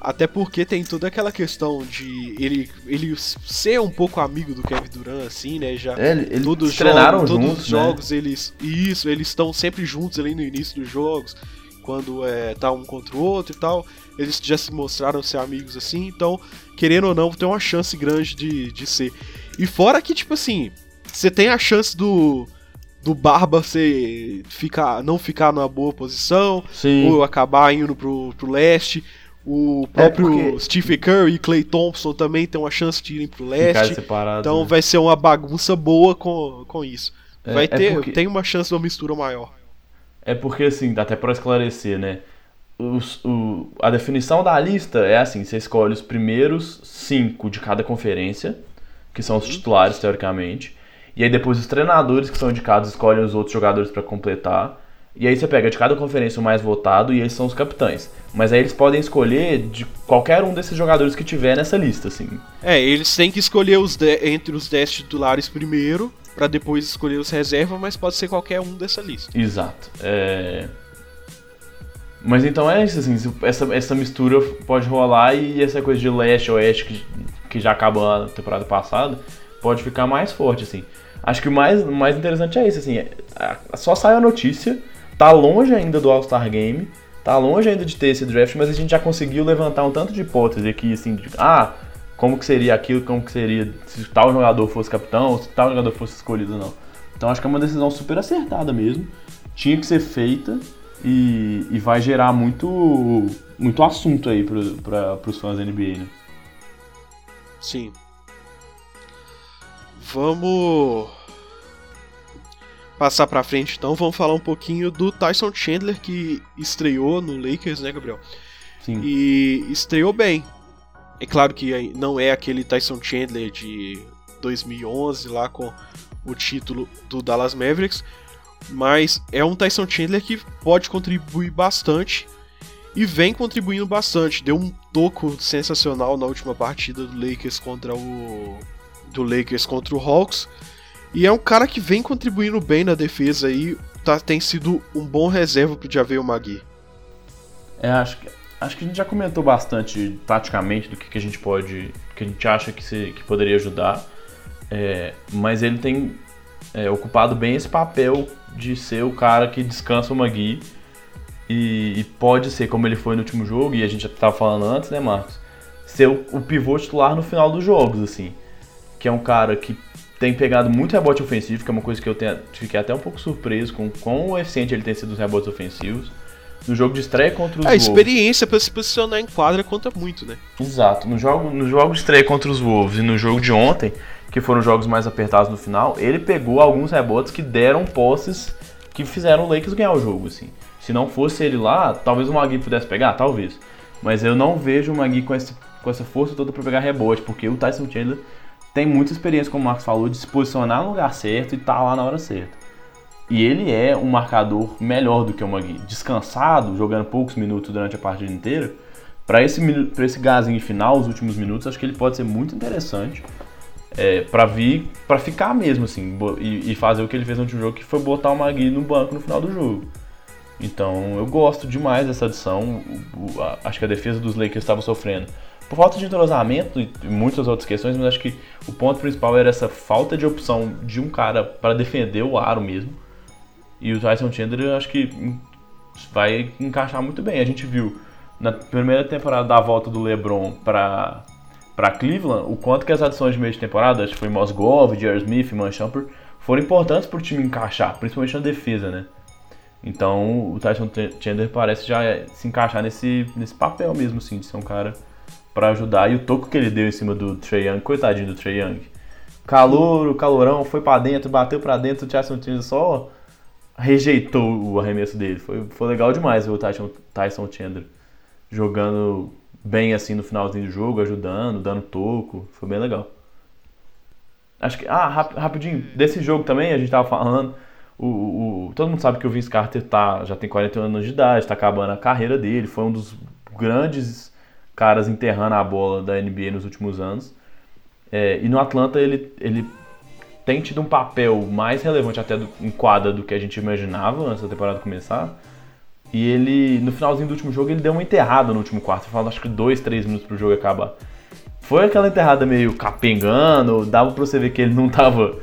Até porque tem toda aquela questão de ele, ele ser um pouco amigo do Kevin Durant, assim, né? Já é, ele, todos treinaram juntos, todos os né? jogos, eles. Isso, eles estão sempre juntos ali no início dos jogos, quando é, tá um contra o outro e tal. Eles já se mostraram ser amigos assim, então, querendo ou não, tem uma chance grande de, de ser. E fora que, tipo assim, você tem a chance do. Do Barba ser, ficar, não ficar numa boa posição, Sim. ou acabar indo pro, pro leste. O próprio É porque- Stephen Curry e Clay Thompson também tem uma chance de irem pro leste. separado. Então né? vai ser uma bagunça boa com, com isso. É- Vai é ter, porque- tem uma chance de uma mistura maior. É porque, assim, dá até pra esclarecer, né? Os- o- a definição da lista é assim: você escolhe os primeiros cinco de cada conferência, que são os titulares, teoricamente. E aí depois os treinadores que são indicados escolhem os outros jogadores pra completar. E aí você pega de cada conferência o mais votado e eles são os capitães. Mas aí eles podem escolher de qualquer um desses jogadores que tiver nessa lista, assim. É, eles têm que escolher os de- entre os 10 titulares primeiro, pra depois escolher os reservas, mas pode ser qualquer um dessa lista. Exato. É... Mas então é isso, assim, essa, essa mistura pode rolar e essa coisa de leste oeste que, que já acabou na temporada passada pode ficar mais forte, assim. Acho que o mais, mais interessante é isso, assim, é- só saiu a notícia, tá longe ainda do All-Star Game, tá longe ainda de ter esse draft, mas a gente já conseguiu levantar um tanto de hipótese aqui, assim, de, ah, como que seria aquilo, como que seria se tal jogador fosse capitão, se tal jogador fosse escolhido não. Então acho que é uma decisão super acertada mesmo. Tinha que ser feita e, e vai gerar muito, muito assunto aí para os fãs da NBA, né? Sim. Vamos passar pra frente então, vamos falar um pouquinho do Tyson Chandler que estreou no Lakers, né, Gabriel? Sim. E estreou bem. É claro que não é aquele Tyson Chandler de 2011 lá com o título do Dallas Mavericks, mas é um Tyson Chandler que pode contribuir bastante e vem contribuindo bastante. Deu um toco sensacional na última partida do Lakers contra o do Lakers contra o Hawks. E é um cara que vem contribuindo bem na defesa aí, tá, tem sido um bom reserva pro Javel Magui. É, acho que, acho que a gente já comentou bastante taticamente do que, que a gente pode. que a gente acha que, se, que poderia ajudar. É, mas ele tem é, ocupado bem esse papel de ser o cara que descansa o Magui. E, e pode ser, como ele foi no último jogo, e a gente já estava falando antes, né, Marcos? Ser o, o pivô titular no final dos jogos, assim. Que é um cara que tem pegado muito rebote ofensivo, que é uma coisa que eu tenho, fiquei até um pouco surpreso com quão eficiente ele tem sido os rebotes ofensivos. No jogo de estreia contra os A Wolves. experiência pra se posicionar em quadra conta muito, né? Exato. No jogo, no jogo de estreia contra os Wolves e no jogo de ontem, que foram jogos mais apertados no final, ele pegou alguns rebotes que deram posses que fizeram o Lakers ganhar o jogo, assim. Se não fosse ele lá, talvez o Magui pudesse pegar, talvez. Mas eu não vejo o Magui com, esse, com essa força toda para pegar rebote, porque o Tyson Chandler tem muita experiência, como o Marcos falou, de se posicionar no lugar certo e tá lá na hora certa. E ele é um marcador melhor do que o Magui. Descansado, jogando poucos minutos durante a partida inteira, para esse, pra esse gazinho final, os últimos minutos, acho que ele pode ser muito interessante é, para vir, para ficar mesmo, assim, e, e fazer o que ele fez no último jogo, que foi botar o Magui no banco no final do jogo. Então eu gosto demais dessa adição. O- o- a- acho que a defesa dos Lakers estava sofrendo por falta de entrosamento e muitas outras questões, mas acho que o ponto principal era essa falta de opção de um cara para defender o aro mesmo. E o Tyson Chandler acho que vai encaixar muito bem. A gente viu na primeira temporada da volta do LeBron para para Cleveland, o quanto que as adições de meio de temporada, acho que foi Mosgov, J.R. Smith, Man Shumpert, foram importantes para o time encaixar, principalmente na defesa, né? Então o Tyson Chandler parece já se encaixar nesse, nesse papel mesmo, assim, de ser um cara para ajudar. E o toco que ele deu em cima do Trey Young, coitadinho do Trey Young. Calor, o calorão, foi para dentro, bateu para dentro, o Tyson Chandler só rejeitou o arremesso dele. Foi, foi legal demais ver o Tyson, Tyson Chandler jogando bem assim no finalzinho do jogo, ajudando, dando toco. Foi bem legal. Acho que. Ah, rap- rapidinho, desse jogo também, a gente tava falando. O, o- todo mundo sabe que o Vince Carter tá, já tem 41 anos de idade, tá acabando a carreira dele. Foi um dos grandes caras enterrando a bola da NBA nos últimos anos. É, e no Atlanta ele, ele tem tido um papel mais relevante até do, em quadra do que a gente imaginava antes da temporada começar. E ele, no finalzinho do último jogo, ele deu uma enterrada no último quarto. Falta acho que dois, três minutos pro jogo acabar. Foi aquela enterrada meio capengando, dava pra você ver que ele não tava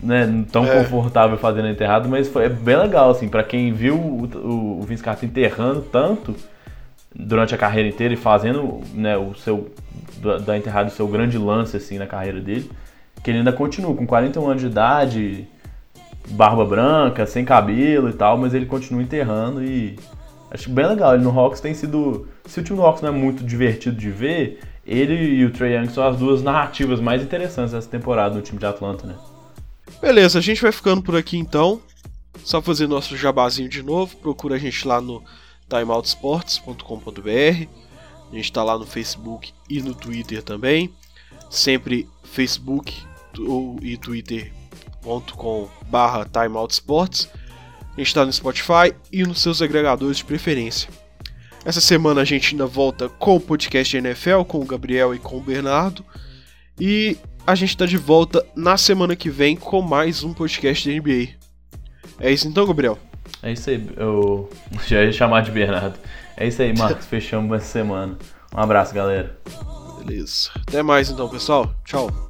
né, tão é. confortável fazendo a enterrada, mas foi bem legal, assim, para quem viu o, o, o Vince Carter enterrando tanto durante a carreira inteira e fazendo né, o seu da, enterrada o seu grande lance assim na carreira dele, que ele ainda continua com 41 anos de idade, barba branca, sem cabelo e tal, mas ele continua enterrando e acho bem legal. Ele no Hawks tem sido, se o time do Hawks não é muito divertido de ver, ele e o Trae Young são as duas narrativas mais interessantes dessa temporada no time de Atlanta, né? Beleza, a gente vai ficando por aqui então. Só fazer nosso jabazinho de novo. Procura a gente lá no timeoutsports.com.br. A gente está lá no Facebook e no Twitter também. Sempre Facebook e twitter.com barra timeoutsports. A gente está no Spotify e nos seus agregadores de preferência. Essa semana a gente ainda volta com o podcast NFL, com o Gabriel e com o Bernardo. E a gente está de volta na semana que vem com mais um podcast da NBA. É isso então, Gabriel? É isso aí, eu já ia chamar de Bernardo. É isso aí, Marcos. Fechamos essa semana. Um abraço, galera. Beleza. Até mais então, pessoal. Tchau.